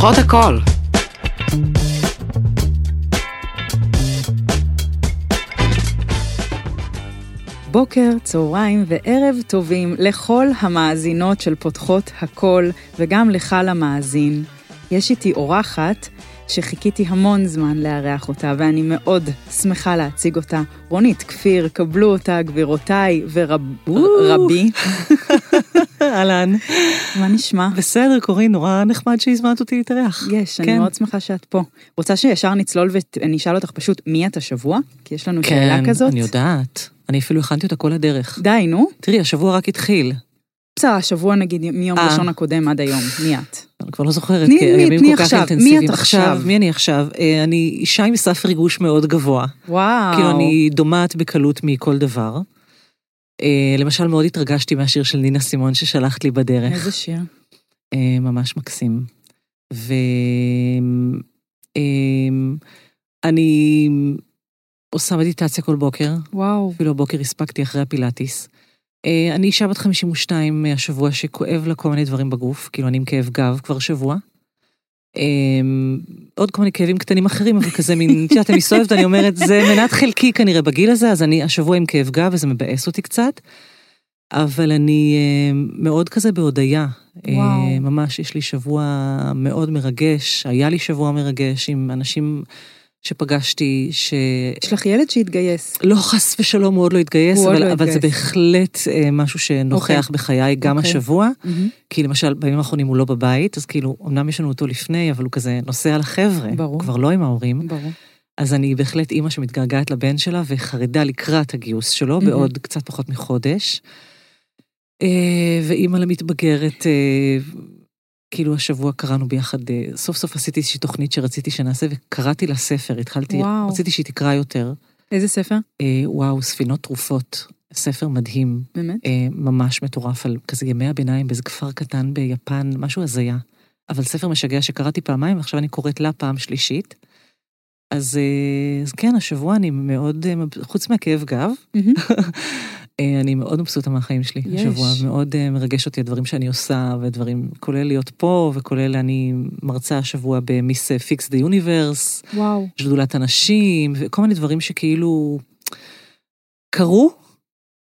פותחות הכל. בוקר, צהריים וערב טובים לכל המאזינות של פותחות הכל, וגם לך למאזין. יש איתי אורחת שחיכיתי המון זמן לארח אותה, ואני מאוד שמחה להציג אותה. רונית כפיר, קבלו אותה, גבירותיי ורבי. אהלן. מה נשמע? בסדר, קורין, נורא נחמד שהזמנת אותי להתארח. יש, אני מאוד שמחה שאת פה. רוצה שישר נצלול ואני אשאל אותך פשוט, מי את השבוע? כי יש לנו שאלה כזאת. כן, אני יודעת. אני אפילו הכנתי אותה כל הדרך. די, נו. תראי, השבוע רק התחיל. בסדר, השבוע נגיד מיום אה. ראשון הקודם עד היום, מי את? אני כבר לא זוכרת, כי מי- הימים כל כך עכשיו, מי אינטנסיביים. את עכשיו? מי אני עכשיו? אה, אני אישה עם סף ריגוש מאוד גבוה. וואו. כאילו, אני דומעת בקלות מכל דבר. אה, למשל, מאוד התרגשתי מהשיר של נינה סימון ששלחת לי בדרך. איזה שיר? אה, ממש מקסים. ואני עושה מדיטציה כל בוקר, וואו. אפילו הבוקר הספקתי אחרי הפילאטיס. אה, אני אישה בת 52 השבוע שכואב לה כל מיני דברים בגוף, כאילו אני עם כאב גב כבר שבוע. אה, עוד כל מיני כאבים קטנים אחרים, אבל כזה מין, את יודעת, אני מסתובבת, אני אומרת, זה מנת חלקי כנראה בגיל הזה, אז אני השבוע עם כאב גב וזה מבאס אותי קצת. אבל אני אה, מאוד כזה בהודיה. אה, וואו. ממש, יש לי שבוע מאוד מרגש, היה לי שבוע מרגש עם אנשים שפגשתי, ש... יש לך ילד שהתגייס. לא, חס ושלום, הוא עוד לא התגייס, אבל, לא אבל זה התגייס. בהחלט אה, משהו שנוכח אוקיי. בחיי גם אוקיי. השבוע. מהמם. כי למשל, בימים האחרונים הוא לא בבית, אז כאילו, אמנם יש לנו אותו לפני, אבל הוא כזה נוסע לחבר'ה. ברור. הוא כבר לא עם ההורים. ברור. אז אני בהחלט אימא שמתגעגעת לבן שלה וחרדה לקראת הגיוס שלו מהמם. בעוד קצת פחות מחודש. אה, ואימא למתבגרת, אה, כאילו השבוע קראנו ביחד, אה, סוף סוף עשיתי איזושהי תוכנית שרציתי שנעשה וקראתי לה ספר, התחלתי, וואו. רציתי שהיא תקרא יותר. איזה ספר? אה, וואו, ספינות תרופות, ספר מדהים, באמת? אה, ממש מטורף על כזה ימי הביניים באיזה כפר קטן ביפן, משהו הזיה. אבל ספר משגע שקראתי פעמיים, ועכשיו אני קוראת לה פעם שלישית. אז, אה, אז כן, השבוע אני מאוד, אה, חוץ מהכאב גב, מהמם. אה, אני מאוד מבסוטה מהחיים שלי יש. השבוע, מאוד אה, מרגש אותי הדברים שאני עושה, ודברים, כולל להיות פה, וכולל אני מרצה השבוע ב Miss Fix the Universe. שדולת הנשים, וכל מיני דברים שכאילו קרו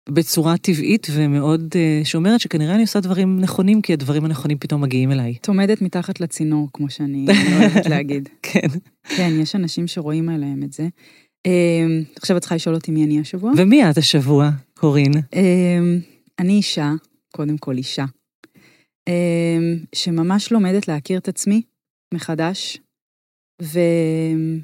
בצורה טבעית ומאוד, אה, שאומרת שכנראה אני עושה דברים נכונים, כי הדברים הנכונים פתאום מגיעים אליי. את עומדת מתחת לצינור, כמו שאני אוהבת להגיד. כן. כן, יש אנשים שרואים עליהם את זה. עכשיו את צריכה לשאול אותי מי אני השבוע? ומי את השבוע, קורין? אמ, אני אישה, קודם כל אישה, אמ, שממש לומדת להכיר את עצמי מחדש, וגם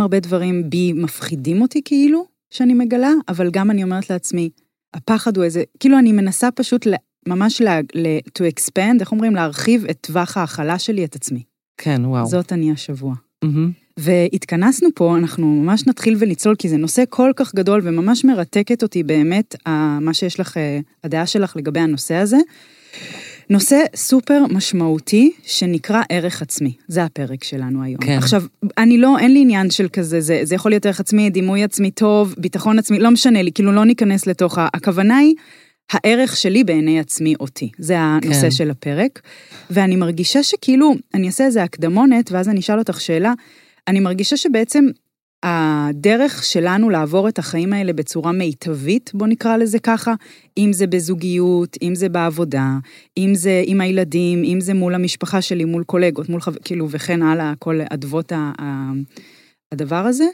הרבה דברים בי מפחידים אותי כאילו, שאני מגלה, אבל גם אני אומרת לעצמי, הפחד הוא איזה, כאילו אני מנסה פשוט ממש ל- ל- to expand, איך אומרים? להרחיב את טווח ההכלה שלי, את עצמי. כן, וואו. זאת אני השבוע. מהמם. והתכנסנו פה, אנחנו ממש נתחיל ולצלול, כי זה נושא כל כך גדול וממש מרתקת אותי באמת, מה שיש לך, אה, הדעה שלך לגבי הנושא הזה. נושא סופר משמעותי שנקרא ערך עצמי, זה הפרק שלנו היום. כן. עכשיו, אני לא, אין לי עניין של כזה, זה, זה יכול להיות ערך עצמי, דימוי עצמי טוב, ביטחון עצמי, לא משנה לי, כאילו לא ניכנס לתוך ה... הכוונה היא, הערך שלי בעיני עצמי אותי, זה הנושא כן. של הפרק. ואני מרגישה שכאילו, אני אעשה איזה הקדמונת, ואז אני אשאל אותך שאלה, אני מרגישה שבעצם הדרך שלנו לעבור את החיים האלה בצורה מיטבית, בוא נקרא לזה ככה, אם זה בזוגיות, אם זה בעבודה, אם זה עם הילדים, אם זה מול המשפחה שלי, מול קולגות, מול חבר... כאילו, וכן הלאה, כל אדוות ה... הדבר הזה,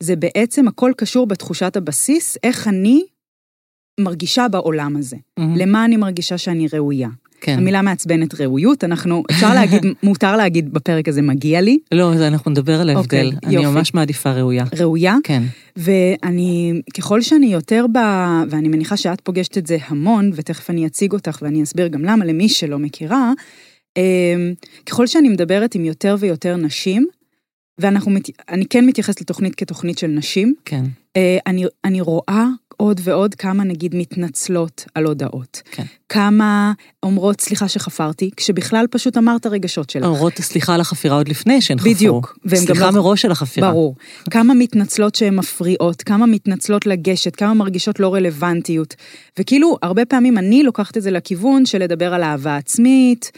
זה בעצם הכל קשור בתחושת הבסיס, איך אני מרגישה בעולם הזה. מהמם. למה אני מרגישה שאני ראויה. כן. המילה מעצבנת ראויות, אנחנו, אפשר להגיד, מותר להגיד בפרק הזה מגיע לי, לא, אנחנו נדבר על ההבדל. אוקיי, אני יופי. ממש מעדיפה ראויה. ראויה, כן. ואני, ככל שאני יותר ב... ואני מניחה שאת פוגשת את זה המון, ותכף אני אציג אותך ואני אסביר גם למה, למי שלא מכירה, אמ, ככל שאני מדברת עם יותר ויותר נשים, ואנחנו, מת... אני כן מתייחסת לתוכנית כתוכנית של נשים, כן. אה, אני, אני רואה עוד ועוד כמה נגיד מתנצלות על הודעות. כן. כמה אומרות סליחה שחפרתי, כשבכלל פשוט אמרת רגשות שלך. אומרות סליחה על החפירה עוד לפני שהן חפרו. בדיוק, והן גם סליחה לא- מראש על החפירה. ברור. כמה מתנצלות שהן מפריעות, כמה מתנצלות לגשת, כמה מרגישות לא רלוונטיות. וכאילו, הרבה פעמים אני לוקחת את זה לכיוון של לדבר על אהבה עצמית,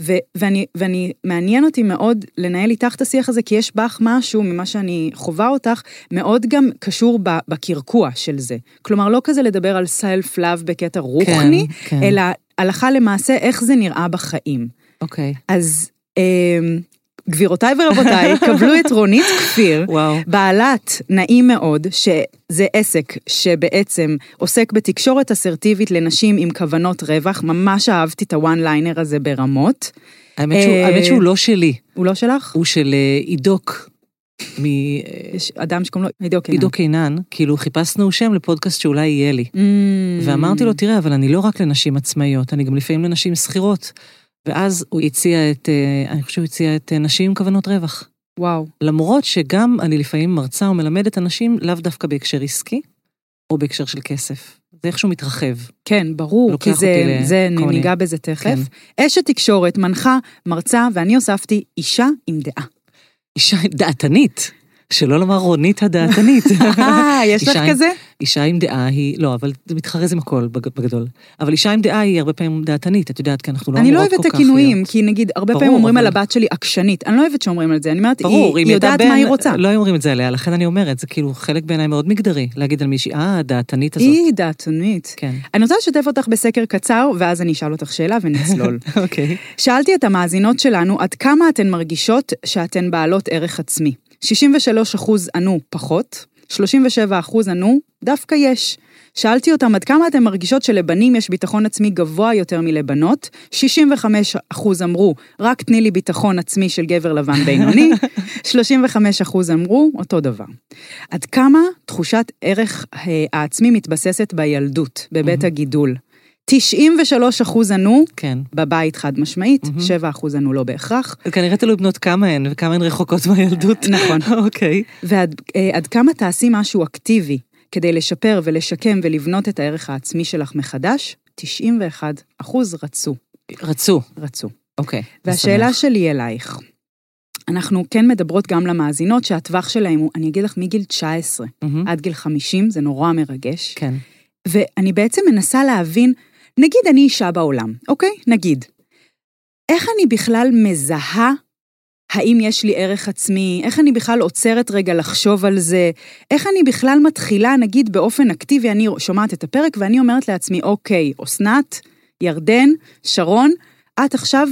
ו- ואני, ואני, מעניין אותי מאוד לנהל איתך את השיח הזה, כי יש בך משהו ממה שאני חווה אותך, מאוד גם קשור ב- בקרקוע של זה. כלומר, לא כזה לדבר על סלף לאב בקטע רוחני, כן, כן. אלא הלכה למעשה איך זה נראה בחיים. אוקיי. אז אמ, גבירותיי ורבותיי, קבלו את רונית כפיר, וואו. בעלת נעים מאוד, שזה עסק שבעצם עוסק בתקשורת אסרטיבית לנשים עם כוונות רווח, ממש אהבתי את הוואן ליינר הזה ברמות. האמת שהוא- אה, האמת שהוא לא שלי, הוא לא שלך? הוא של אה, עידוק. מ- יש אדם שקוראים לו עידו קינן. עידו קינן, כאילו חיפשנו שם לפודקאסט שאולי יהיה לי. Mm. ואמרתי לו, תראה, אבל אני לא רק לנשים עצמאיות, אני גם לפעמים לנשים שכירות. ואז הוא הציע את, אה, אני חושב שהוא הציע את אה, נשים עם כוונות רווח. וואו. למרות שגם אני לפעמים מרצה או מלמדת אנשים לאו דווקא בהקשר עסקי, או בהקשר של כסף. זה איכשהו מתרחב. כן, ברור, כי זה, זה ניגע בזה תכף. כן. אשת תקשורת, מנחה, מרצה, ואני הוספתי אישה עם דעה. אישה דעתנית, שלא לומר רונית הדעתנית. אה, יש לך כזה? אישה עם דעה היא, לא, אבל זה מתחרז עם הכל בג- בגדול. אבל אישה עם דעה היא הרבה פעמים דעתנית, את יודעת, כי אנחנו לא אני לא אמורות כל אוהבת את כך הכינויים. כי נגיד, הרבה פעמים אומרים על הבת שלי עקשנית. אני לא אוהבת שאומרים על זה, אני אומרת, היא יודעת מה היא רוצה. לא אומרים את זה עליה, לכן אני אומרת, זה כאילו חלק בעיניי מאוד מגדרי, להגיד על מישהי, אה, הדעתנית הזאת. היא דעתנית. כן. אני רוצה לשתף אותך בסקר קצר, ואז אני אשאל אותך שאלה ונצלול. אוקיי. שאלתי את המאזינות שלנו, עד כמה אתן מרגישות שאתן בעלות ערך עצמי? 63 אחוז ענו פחות, 37 אחוז ענו דווקא יש. שאלתי אותם עד כמה אתן מרגישות שלבנים יש ביטחון עצמי גבוה יותר מלבנות, 65 אחוז אמרו, רק תני לי ביטחון עצמי של גבר לבן בינוני, 35 אחוז אמרו, אותו דבר. עד כמה תחושת ערך אה, העצמי מתבססת בילדות, בבית הגידול? 93 אחוז ענו, כן. בבית חד משמעית, מהמם. 7 אחוז ענו לא בהכרח. כנראה תלוי בנות כמה הן, וכמה הן רחוקות מהילדות. נכון. אוקיי. ועד אה, כמה תעשי משהו אקטיבי כדי לשפר ולשקם ולבנות את הערך העצמי שלך מחדש? 91 אחוז רצו, רצו. רצו. אוקיי. והשאלה משמח. שלי אלייך, אנחנו כן מדברות גם למאזינות שהטווח שלהם הוא, אני אגיד לך, מגיל 19 מהמם. עד גיל 50, זה נורא מרגש. כן. ואני בעצם מנסה להבין, נגיד אני אישה בעולם, אוקיי? נגיד. איך אני בכלל מזהה האם יש לי ערך עצמי? איך אני בכלל עוצרת רגע לחשוב על זה? איך אני בכלל מתחילה, נגיד באופן אקטיבי, אני שומעת את הפרק ואני אומרת לעצמי, אוקיי, אסנת, ירדן, שרון, את עכשיו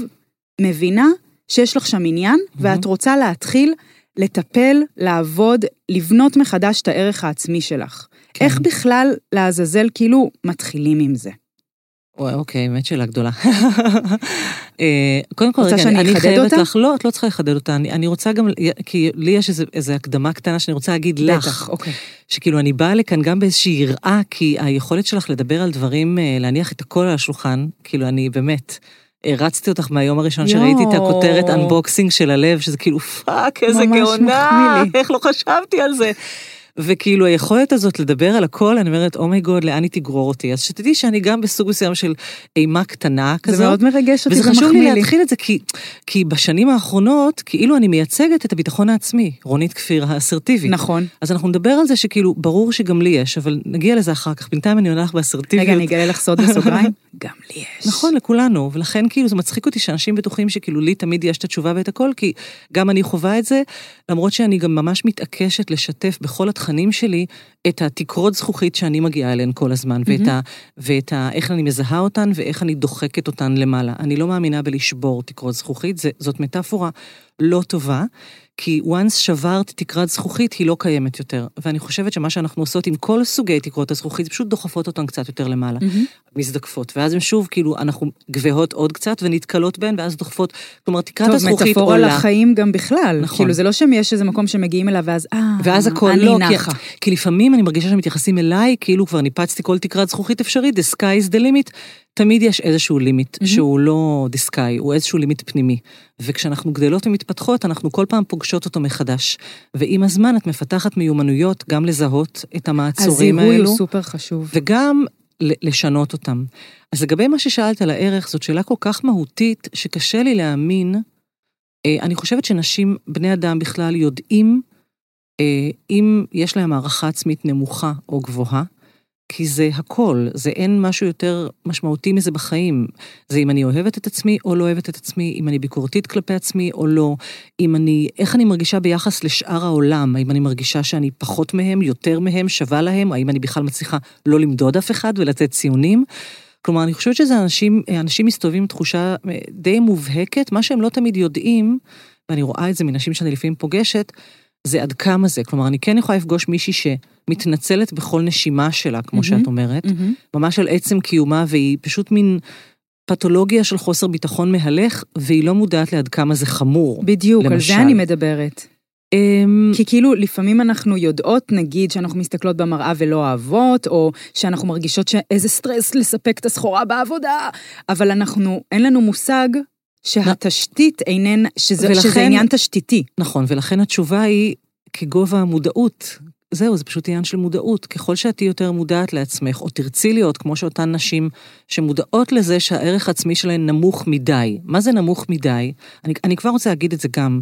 מבינה שיש לך שם עניין, ואת רוצה להתחיל לטפל, לעבוד, לבנות מחדש את הערך העצמי שלך. כן. איך בכלל, לעזאזל, כאילו, מתחילים עם זה? וואי, אוקיי, באמת שאלה גדולה. אה, קודם כל, רגע, אני חייבת אותה? לך, לא, את לא צריכה לחדד אותה, אני, אני רוצה גם, כי לי יש איזה הקדמה קטנה שאני רוצה להגיד לך, בטח, אוקיי. שכאילו אני באה לכאן גם באיזושהי יראה, כי היכולת שלך לדבר על דברים, אה, להניח את הכל על השולחן, כאילו אני באמת, הערצתי אותך מהיום הראשון יואו. שראיתי את הכותרת unboxing של הלב, שזה כאילו fuck, איזה גאונה. איך לא חשבתי על זה. וכאילו היכולת הזאת לדבר על הכל, אני אומרת, oh my god, לאן היא תגרור אותי? אז שתדעי שאני גם בסוג מסוים של אימה קטנה כזאת. זה מאוד מרגש אותי וזה חשוב לי ומחמיא לי. להתחיל את זה, כי, כי בשנים האחרונות, כאילו אני מייצגת את הביטחון העצמי, רונית כפיר האסרטיבית. נכון. אז אנחנו נדבר על זה שכאילו, ברור שגם לי יש, אבל נגיע לזה אחר כך. בינתיים אני עונה לך באסרטיביות. רגע, אני אגלה לך סוד בסוגריים. גם לי יש. נכון, לכולנו, ולכן כאילו זה מצחיק אותי שאנשים בטוחים שכאילו לי תמיד יש את התשובה ואת הכל, כי גם אני חווה את זה, למרות שאני גם ממש מתעקשת לשתף בכל התכנים שלי את התקרות זכוכית שאני מגיעה אליהן כל הזמן, ואת ה... ואת ה... איך אני מזהה אותן ואיך אני דוחקת אותן למעלה. אני לא מאמינה בלשבור תקרות זכוכית, זה, זאת מטאפורה לא טובה. כי once שברת תקרת זכוכית, היא לא קיימת יותר. ואני חושבת שמה שאנחנו עושות עם כל סוגי תקרות הזכוכית, זה פשוט דוחפות אותן קצת יותר למעלה. מהמם. מזדקפות, ואז הן שוב, כאילו, אנחנו גבהות עוד קצת ונתקלות בהן, ואז דוחפות, כלומר, תקרת טוב, הזכוכית מטאפורה עולה. לחיים גם בכלל. נכון. כאילו, זה לא שיש איזה מקום שמגיעים אליו, ואז, אה, ואז הכל אני לא, כי, נחה. כי לפעמים אני מרגישה שמתייחסים אליי, כאילו כבר ניפצתי כל תקרת זכוכית אפשרית, the sky is the limit, תמיד יש איזשהו לימיט, מהמם. שהוא לא the sky, הוא איזשהו לימיט פנימי. וכשאנחנו גדלות ומתפתחות, אנחנו כל פעם פוגשות אותו מחדש. ועם הזמן את מפתחת מיומנויות גם לזהות את המעצורים הזיהוי האלו. הוא סופר חשוב. וגם לשנות אותם. אז לגבי מה ששאלת על הערך, זאת שאלה כל כך מהותית, שקשה לי להאמין. אה, אני חושבת שנשים, בני אדם בכלל, יודעים אם יש להם הערכה עצמית נמוכה או גבוהה, כי זה הכל, זה אין משהו יותר משמעותי מזה בחיים. זה אם אני אוהבת את עצמי או לא אוהבת את עצמי, אם אני ביקורתית כלפי עצמי או לא, אם אני, איך אני מרגישה ביחס לשאר העולם, האם אני מרגישה שאני פחות מהם, יותר מהם, שווה להם, האם אני בכלל מצליחה לא למדוד אף אחד ולתת ציונים. כלומר, אני חושבת שזה אנשים, אנשים מסתובבים עם תחושה אה, די מובהקת, מה שהם לא תמיד יודעים, ואני רואה את זה מנשים שאני לפעמים פוגשת, זה עד כמה זה. כלומר, אני כן יכולה לפגוש מישהי שמתנצלת בכל נשימה שלה, כמו mm-hmm, שאת אומרת, mm-hmm. ממש על עצם קיומה, והיא פשוט מין פתולוגיה של חוסר ביטחון מהלך, והיא לא מודעת לעד כמה זה חמור. בדיוק, למשל. על זה אני מדברת. אמ, כי כאילו, לפעמים אנחנו יודעות, נגיד, שאנחנו מסתכלות במראה ולא אוהבות, או שאנחנו מרגישות שאיזה סטרס לספק את הסחורה בעבודה, אבל אנחנו, אין לנו מושג שהתשתית אינן, שזה, ולכן, שזה עניין תשתיתי. נכון, ולכן התשובה היא כגובה המודעות. זהו, זה פשוט עניין של מודעות. ככל שאת תהיי יותר מודעת לעצמך, או תרצי להיות כמו שאותן נשים שמודעות לזה שהערך העצמי שלהן נמוך מדי. מה זה נמוך מדי? אני, אני כבר רוצה להגיד את זה גם.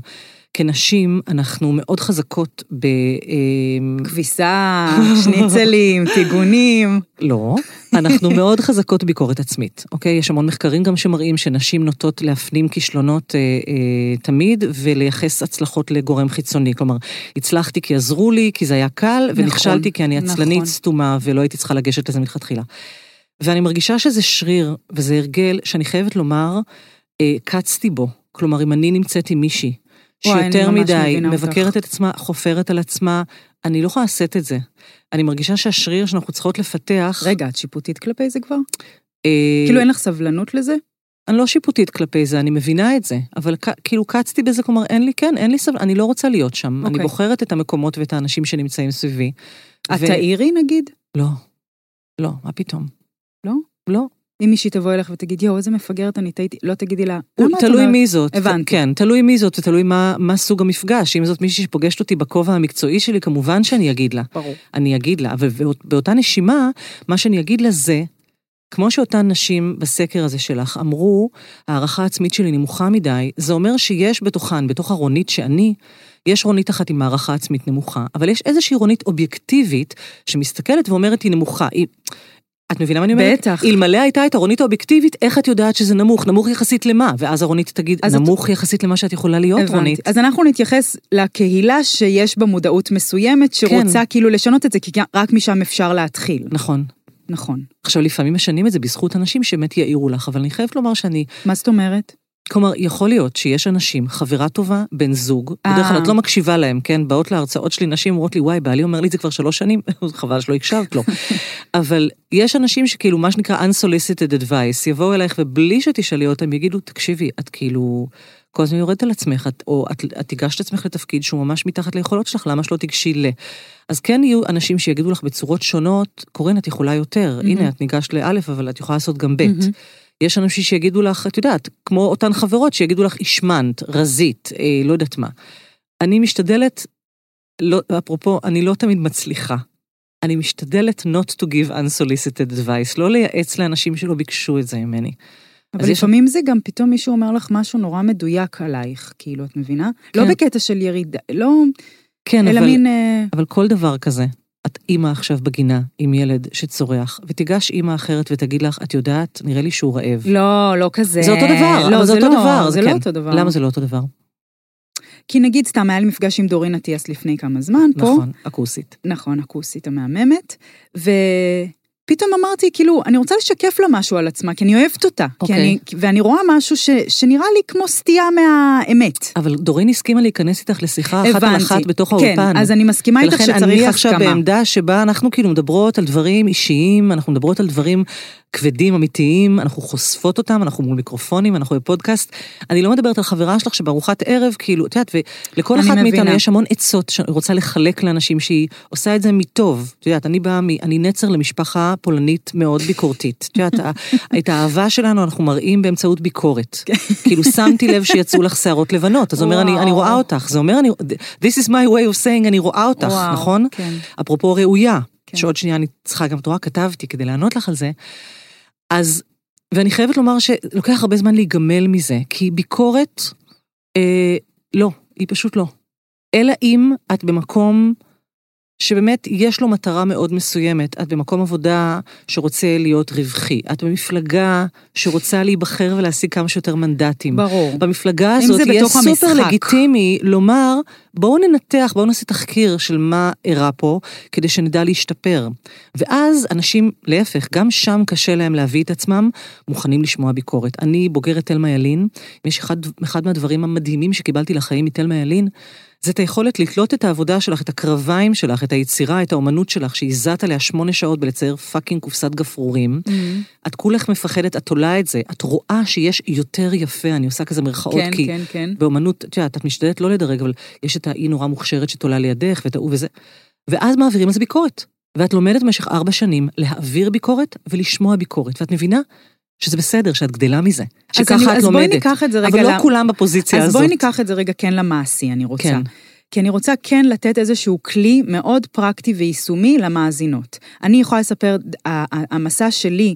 כנשים, אנחנו מאוד חזקות ב... אמ, כביסה, שניצלים, טיגונים. לא, אנחנו מאוד חזקות ביקורת עצמית, אוקיי? יש המון מחקרים גם שמראים שנשים נוטות להפנים כישלונות אה, אה, תמיד ולייחס הצלחות לגורם חיצוני. כלומר, הצלחתי כי עזרו לי, כי זה היה קל, נכון, ונכשלתי כי אני עצלנית נכון. סתומה ולא הייתי צריכה לגשת לזה מלכתחילה. ואני מרגישה שזה שריר וזה הרגל שאני חייבת לומר, אה, קצתי בו. כלומר, אם אני נמצאת עם מישהי, שיותר מדי מבקרת אותך. את עצמה, חופרת על עצמה, אני לא יכולה לשאת את זה. אני מרגישה שהשריר שאנחנו צריכות לפתח... רגע, את שיפוטית כלפי זה כבר? אה... כאילו אין לך סבלנות לזה? אני לא שיפוטית כלפי זה, אני מבינה את זה, אבל כאילו קצתי בזה, כלומר, אין לי, כן, אין לי סבלנות, אני לא רוצה להיות שם. Okay. אני אוקיי. בוחרת את המקומות ואת האנשים שנמצאים סביבי. את ו... תאירי נגיד? לא. לא, מה פתאום? לא? לא. אם מישהי תבוא אליך ותגיד, יואו, איזה מפגרת אני טעיתי, לא תגידי לה, למה את? תלוי מי זאת. הבנתי. כן, תלוי מי זאת ותלוי מה, מה סוג המפגש. אם זאת מישהי שפוגשת אותי בכובע המקצועי שלי, כמובן שאני אגיד לה. ברור. אני אגיד לה, ובאותה נשימה, מה שאני אגיד לה זה, כמו שאותן נשים בסקר הזה שלך אמרו, הערכה העצמית שלי נמוכה מדי, זה אומר שיש בתוכן, בתוך הרונית שאני, יש רונית אחת עם הערכה עצמית נמוכה, אבל יש איזושהי רונית אובייקטיבית שמסתכלת ואומרת היא נמוכה. היא, את מבינה מה אני אומרת? בטח. אלמלא הייתה את הרונית האובייקטיבית, איך את יודעת שזה נמוך? נמוך יחסית למה? ואז הרונית תגיד, נמוך את... יחסית למה שאת יכולה להיות, הבנתי. רונית. אז אנחנו נתייחס לקהילה שיש בה מודעות מסוימת, שרוצה כן. כאילו לשנות את זה, כי רק משם אפשר להתחיל. נכון. נכון. עכשיו, לפעמים משנים את זה בזכות אנשים שבאמת יעירו לך, אבל אני חייבת לומר שאני... מה זאת אומרת? כלומר, יכול להיות שיש אנשים, חברה טובה, בן זוג, בדרך כלל את לא מקשיבה להם, כן? באות להרצאות שלי נשים, אומרות לי, וואי, בעלי אומר לי את זה כבר שלוש שנים, חבל שלא הקשבת לו. אבל יש אנשים שכאילו, מה שנקרא unsolicited advice, יבואו אלייך ובלי שתשאלי אותם, יגידו, תקשיבי, את כאילו... כל הזמן יורדת על עצמך, את, או את, את תיגש את עצמך לתפקיד שהוא ממש מתחת ליכולות שלך, למה שלא תיגשי ל... אז כן יהיו אנשים שיגידו לך בצורות שונות, קורן, את יכולה יותר, mm-hmm. הנה, את ניגשת לאלף, אבל את יכולה לעשות גם בית. Mm-hmm. יש אנשים שיגידו לך, את יודעת, כמו אותן חברות שיגידו לך השמנת, רזית, אה, לא יודעת מה. אני משתדלת, לא, אפרופו, אני לא תמיד מצליחה. אני משתדלת not to give unsolicited advice, לא לייעץ לאנשים שלא ביקשו את זה ממני. אבל לפעמים יש... זה גם פתאום מישהו אומר לך משהו נורא מדויק עלייך, כאילו, את מבינה? כן. לא בקטע של ירידה, לא... כן, אלא אבל, מין... אה, אבל כל דבר כזה, את אימא עכשיו בגינה עם ילד שצורח, ותיגש אימא אחרת ותגיד לך, את יודעת, נראה לי שהוא רעב. לא, לא כזה. זה אותו דבר, לא, זה, זה אותו לא, דבר. זה כן. לא אותו דבר. למה זה לא אותו דבר? כי נגיד, סתם, היה לי מפגש עם דורין אטיאס לפני כמה זמן נכון, פה. נכון, הכוסית. נכון, הכוסית המהממת. ו... פתאום אמרתי, כאילו, אני רוצה לשקף לה משהו על עצמה, כי אני אוהבת אותה. Okay. אוקיי. אני, ואני רואה משהו ש, שנראה לי כמו סטייה מהאמת. אבל דורין הסכימה להיכנס איתך לשיחה אחת על אחת בתוך כן, האולפן. כן, אז אני מסכימה איתך שצריך הסכמה. ולכן אני עכשיו בעמדה שבה אנחנו כאילו מדברות על דברים אישיים, אנחנו מדברות על דברים כבדים, אמיתיים, אנחנו חושפות אותם, אנחנו מול מיקרופונים, אנחנו בפודקאסט. אני לא מדברת על חברה שלך שבארוחת ערב, כאילו, את יודעת, ולכל אחת מאיתנו יש המון עצות שאני רוצה לחלק לאנשים שהיא עושה את זה מטוב. את יודעת, אני באה, אני נצר למשפחה פולנית מאוד ביקורתית. את יודעת, את האהבה שלנו אנחנו מראים באמצעות ביקורת. כן. כאילו, שמתי לב שיצאו לך שערות לבנות, אז אומר, אני, אני רואה אותך, זה אומר, אני, this is my way of saying, אני רואה אותך, וואו, נכון? כן. אפרופו ראויה, כן. שעוד שנייה אני צריכה גם, את רואה, כתבתי כדי לענות לך על זה. אז, ואני חייבת לומר שלוקח הרבה זמן להיגמל מזה, כי ביקורת, אה, לא, היא פשוט לא. אלא אם את במקום שבאמת יש לו מטרה מאוד מסוימת. את במקום עבודה שרוצה להיות רווחי, את במפלגה שרוצה להיבחר ולהשיג כמה שיותר מנדטים. ברור. במפלגה הזאת יהיה סופר לגיטימי לומר, בואו ננתח, בואו נעשה תחקיר של מה אירע פה, כדי שנדע להשתפר. ואז אנשים, להפך, גם שם קשה להם להביא את עצמם, מוכנים לשמוע ביקורת. אני בוגרת תלמה ילין, יש אחד, אחד מהדברים המדהימים שקיבלתי לחיים מתלמה ילין, זה את היכולת לתלות את העבודה שלך, את הקרביים שלך, את היצירה, את האומנות שלך, שהזעת עליה שמונה שעות בלצייר fucking קופסת גפרורים. Mm-hmm. את כולך מפחדת, את תולה את זה, את רואה שיש יותר יפה, אני עושה כזה מרכאות, כן, כי כן, כן. באומנות, את יודעת, את משתדלת לא לדרג, אבל יש את האי נורא מוכשרת שתולה לידך, ואת ההוא וזה, ואז מעבירים על זה ביקורת. ואת לומדת במשך ארבע שנים להעביר ביקורת ולשמוע ביקורת, ואת מבינה שזה בסדר, שאת גדלה מזה. שככה אני, את אז לומדת. בואי ניקח את זה רגע... אבל לא לה... כולם בפוזיציה אז הזאת. בואי ניקח את זה רגע כן למעשי, אני רוצה. כן. כי אני רוצה כן לתת איזשהו כלי מאוד פרקטי ויישומי למאזינות. אני יכולה לספר, המסע שלי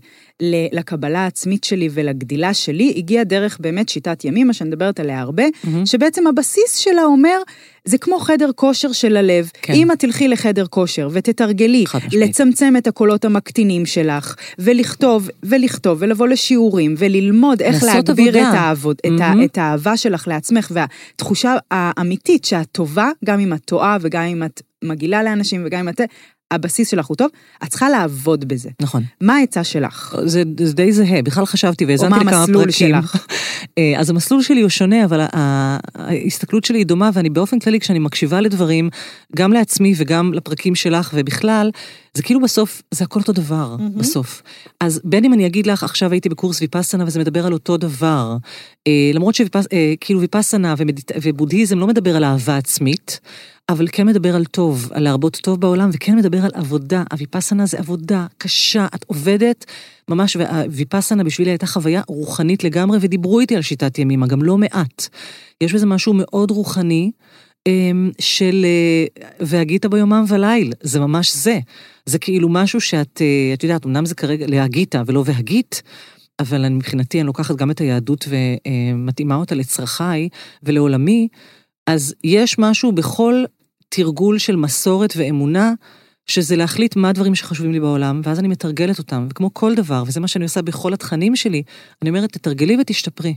לקבלה העצמית שלי ולגדילה שלי הגיע דרך באמת שיטת ימימה, שאני מדברת עליה הרבה, mm-hmm. שבעצם הבסיס שלה אומר, זה כמו חדר כושר של הלב. כן. אם את תלכי לחדר כושר ותתרגלי לצמצם את הקולות המקטינים שלך, ולכתוב, ולכתוב, ולבוא לשיעורים, וללמוד איך להגביר עבודה. את, העבוד, mm-hmm. את, ה, את האהבה שלך לעצמך, והתחושה האמיתית שאת טובה, גם אם את טועה וגם אם את מגעילה לאנשים וגם אם את... הבסיס שלך הוא טוב, את צריכה לעבוד בזה. נכון. מה העצה שלך? זה, זה די זהה, בכלל חשבתי והאזנתי לכמה פרקים. או מה המסלול שלך? אז המסלול שלי הוא שונה, אבל ההסתכלות שלי היא דומה, ואני באופן כללי, כשאני מקשיבה לדברים, גם לעצמי וגם לפרקים שלך, ובכלל, זה כאילו בסוף, זה הכל אותו דבר, mm-hmm. בסוף. אז בין אם אני אגיד לך, עכשיו הייתי בקורס ויפאסנה וזה מדבר על אותו דבר, אה, למרות שכאילו ויפאסנה ומדיט... ובודהיזם לא מדבר על אהבה עצמית, אבל כן מדבר על טוב, על להרבות טוב בעולם, וכן מדבר על עבודה. הוויפאסנה זה עבודה קשה, את עובדת ממש, והוויפאסנה בשבילי הייתה חוויה רוחנית לגמרי, ודיברו איתי על שיטת ימימה, גם לא מעט. יש בזה משהו מאוד רוחני. של והגית ביומם וליל, זה ממש זה. זה כאילו משהו שאת, את יודעת, אמנם זה כרגע להגית ולא והגית, אבל אני, מבחינתי אני לוקחת גם את היהדות ומתאימה אותה לצרכיי ולעולמי, אז יש משהו בכל תרגול של מסורת ואמונה, שזה להחליט מה הדברים שחשובים לי בעולם, ואז אני מתרגלת אותם, וכמו כל דבר, וזה מה שאני עושה בכל התכנים שלי, אני אומרת, תתרגלי ותשתפרי.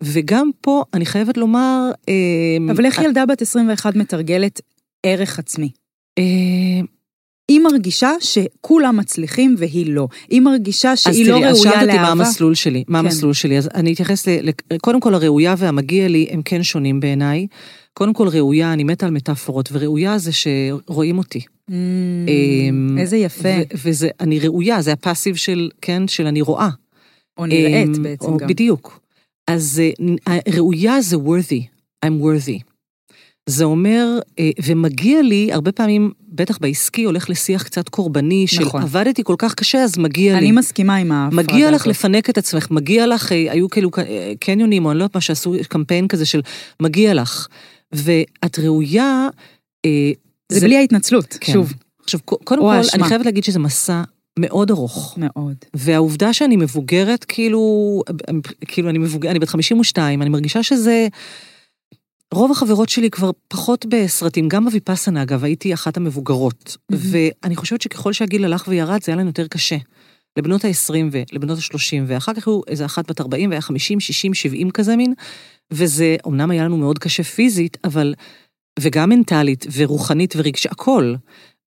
וגם פה אני חייבת לומר... אמ, אבל איך ילדה בת 21 מתרגלת ערך עצמי? היא מרגישה שכולם מצליחים והיא לא. היא מרגישה שהיא לא ראויה לאהבה. אז תראי, שאלת אותי מה המסלול שלי, מה כן. המסלול שלי. אז אני אתייחס ל... קודם כל, הראויה והמגיע לי הם כן שונים בעיניי. קודם כל, ראויה, אני מתה על מטאפורות, וראויה זה שרואים אותי. Mm, איזה יפה. וזה, אני ראויה, זה הפאסיב של, כן, של אני רואה. או נראית בעצם או, גם. בדיוק. אז אה, ראויה זה worthy, I'm worthy. זה אומר, אה, ומגיע לי, הרבה פעמים, בטח בעסקי, הולך לשיח קצת קורבני, של נכון. עבדתי כל כך קשה, אז מגיע אני לי. אני מסכימה עם ההפרדה. מגיע לך לפנק את עצמך, מגיע לך, אה, היו כאילו קניונים, או אני לא יודעת מה שעשו, קמפיין כזה של מגיע לך. ואת ראויה... זה, זה בלי ההתנצלות, כן. שוב. עכשיו, קודם כל, השמה. אני חייבת להגיד שזה מסע מאוד ארוך. מאוד. והעובדה שאני מבוגרת, כאילו, כאילו אני מבוגרת, אני בת 52, אני מרגישה שזה... רוב החברות שלי כבר פחות בסרטים, גם בוויפאסנה אגב, הייתי אחת המבוגרות. Mm-hmm. ואני חושבת שככל שהגיל הלך וירד, זה היה לנו יותר קשה. לבנות ה-20 ולבנות ה-30, ואחר כך היו איזה אחת בת 40 והיה 50, 60, 70 כזה מין, וזה, אמנם היה לנו מאוד קשה פיזית, אבל, וגם מנטלית ורוחנית ורגשי, הכל.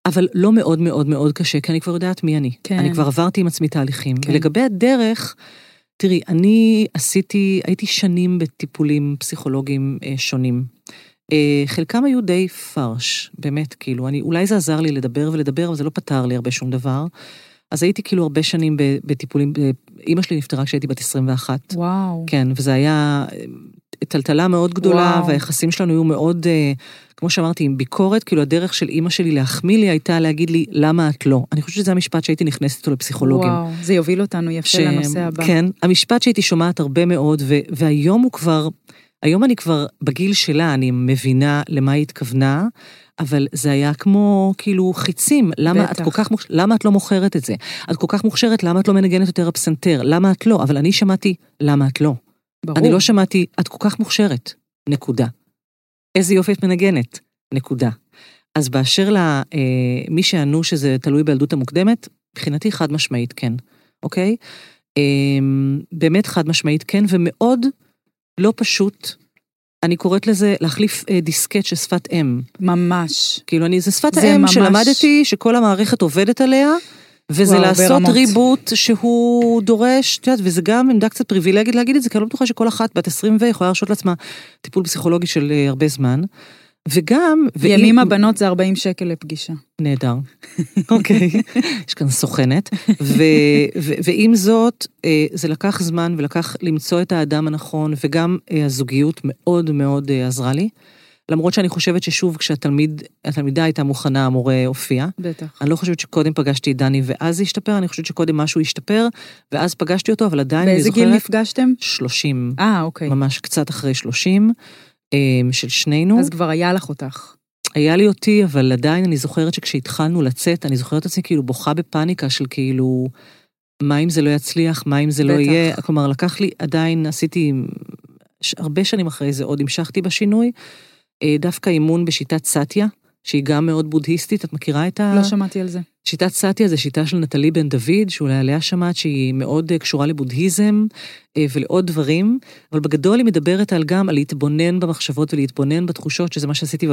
אבל לא מאוד מאוד מאוד קשה, כי אני כבר יודעת מי אני. כן. אני כבר עברתי עם עצמי תהליכים. כן. ולגבי הדרך, תראי, אני עשיתי, הייתי שנים בטיפולים פסיכולוגיים אה, שונים. אה, חלקם היו די פרש, באמת, כאילו, אני, אולי זה עזר לי לדבר ולדבר, אבל זה לא פתר לי הרבה שום דבר. אז הייתי כאילו הרבה שנים בטיפולים, אימא שלי נפטרה כשהייתי בת 21. וואו. כן, וזה היה אה, טלטלה מאוד גדולה, וואו. והיחסים שלנו היו מאוד, אה, כמו שאמרתי, עם ביקורת, כאילו הדרך של אימא שלי להחמיא לי הייתה להגיד לי, למה את לא? אני חושבת שזה המשפט שהייתי נכנסת איתו לפסיכולוגים. וואו, זה יוביל אותנו יפה ש... לנושא הבא. כן, המשפט שהייתי שומעת הרבה מאוד, ו... והיום הוא כבר, היום אני כבר בגיל שלה, אני מבינה למה היא התכוונה. אבל זה היה כמו, כאילו, חיצים. למה בטח. את כל כך, למה את לא מוכרת את זה? את כל כך מוכשרת, למה את לא מנגנת יותר הפסנתר? למה את לא? אבל אני שמעתי, למה את לא? ברור. אני לא שמעתי, את כל כך מוכשרת, נקודה. איזה יופי את מנגנת, נקודה. אז באשר למי שענו שזה תלוי בילדות המוקדמת, מבחינתי חד משמעית כן, אוקיי? אמ, באמת חד משמעית כן, ומאוד לא פשוט. אני קוראת לזה להחליף אה, דיסקט של שפת אם. ממש. כאילו, אני, זה שפת האם ממש- שלמדתי, שכל המערכת עובדת עליה, וזה וואו, לעשות ברמות. ריבוט שהוא דורש, את יודעת, וזה גם עמדה קצת פריבילגית להגיד את זה, כי אני לא בטוחה שכל אחת בת 20 ו יכולה להרשות לעצמה טיפול פסיכולוגי של אה, הרבה זמן. וגם, ואם- ימים הבנות זה 40 שקל לפגישה. נהדר. אוקיי, יש כאן סוכנת. ו, ו, ועם זאת, אה, זה לקח זמן ולקח למצוא את האדם הנכון, וגם אה, הזוגיות מאוד מאוד עזרה לי. למרות שאני חושבת ששוב, כשהתלמיד, התלמידה הייתה מוכנה, המורה הופיע. בטח. אני לא חושבת שקודם פגשתי את דני ואז זה השתפר, אני חושבת שקודם משהו השתפר, ואז פגשתי אותו, אבל עדיין אני באיזה זוכרת... גיל נפגשתם? 30, אה, אוקיי. ממש קצת אחרי 30, אה, של שנינו. אז כבר היה לך אותך. היה לי אותי, אבל עדיין אני זוכרת שכשהתחלנו לצאת, אני זוכרת את עצמי כאילו בוכה בפאניקה של כאילו, מה אם זה לא יצליח, מה אם זה לא בטח. יהיה, כלומר, לקח לי, עדיין עשיתי, הרבה שנים אחרי זה עוד המשכתי בשינוי, דווקא אימון בשיטת סאטיה, שהיא גם מאוד בודהיסטית, את מכירה את ה... לא שמעתי על זה. שיטת סאטיה זה שיטה של נטלי בן דוד, שאולי עליה שמעת שהיא מאוד אה, קשורה לבודהיזם אה, ולעוד דברים, אבל בגדול היא מדברת על גם על להתבונן במחשבות ולהתבונן בתחושות, שזה מה שעשיתי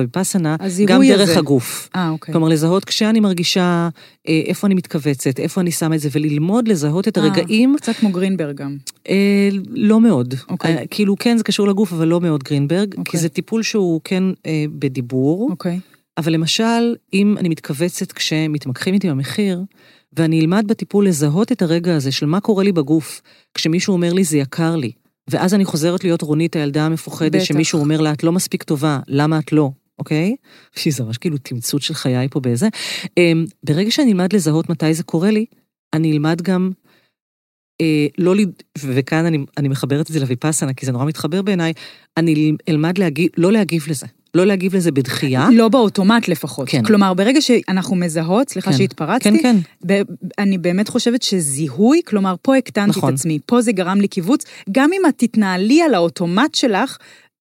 הזיהוי גם דרך הזה. הגוף. אה, אוקיי. כלומר, לזהות כשאני מרגישה אה, איפה אני מתכווצת, איפה אני שמה את זה, וללמוד לזהות את. הרגעים, קצת כמו גרינברג גם. אה, לא מאוד. אוקיי. אה, כאילו, כן, זה קשור לגוף, אבל לא מאוד גרינברג, כי אוקיי. זה טיפול שהוא כן אה, בדיבור. אוקיי. אבל למשל, אם אני מתכווצת כשמתמקחים איתי במחיר, ואני אלמד בטיפול לזהות את הרגע הזה של מה קורה לי בגוף, כשמישהו אומר לי זה יקר לי, ואז אני חוזרת להיות רונית הילדה המפוחדת, בטח. שמישהו אומר לה, את לא מספיק טובה, למה את לא? אוקיי? שזה ממש כאילו תמצות של חיי פה באיזה. אמ, ברגע שאני אלמד לזהות מתי זה קורה לי, אני אלמד גם אה, לא, לד- וכאן אני, אני מחברת את זה לויפאסנה, כי זה נורא מתחבר בעיניי, אני אלמד להגיב, לא להגיב לזה. לא להגיב לזה בדחייה. לא באוטומט לפחות. כן. כלומר, ברגע שאנחנו מזהות, סליחה כן. שהתפרצתי, כן, כן. ב- אני באמת חושבת שזיהוי, כלומר, פה הקטנתי נכון. את עצמי, פה זה גרם לי קיבוץ, גם אם את תתנהלי על האוטומט שלך,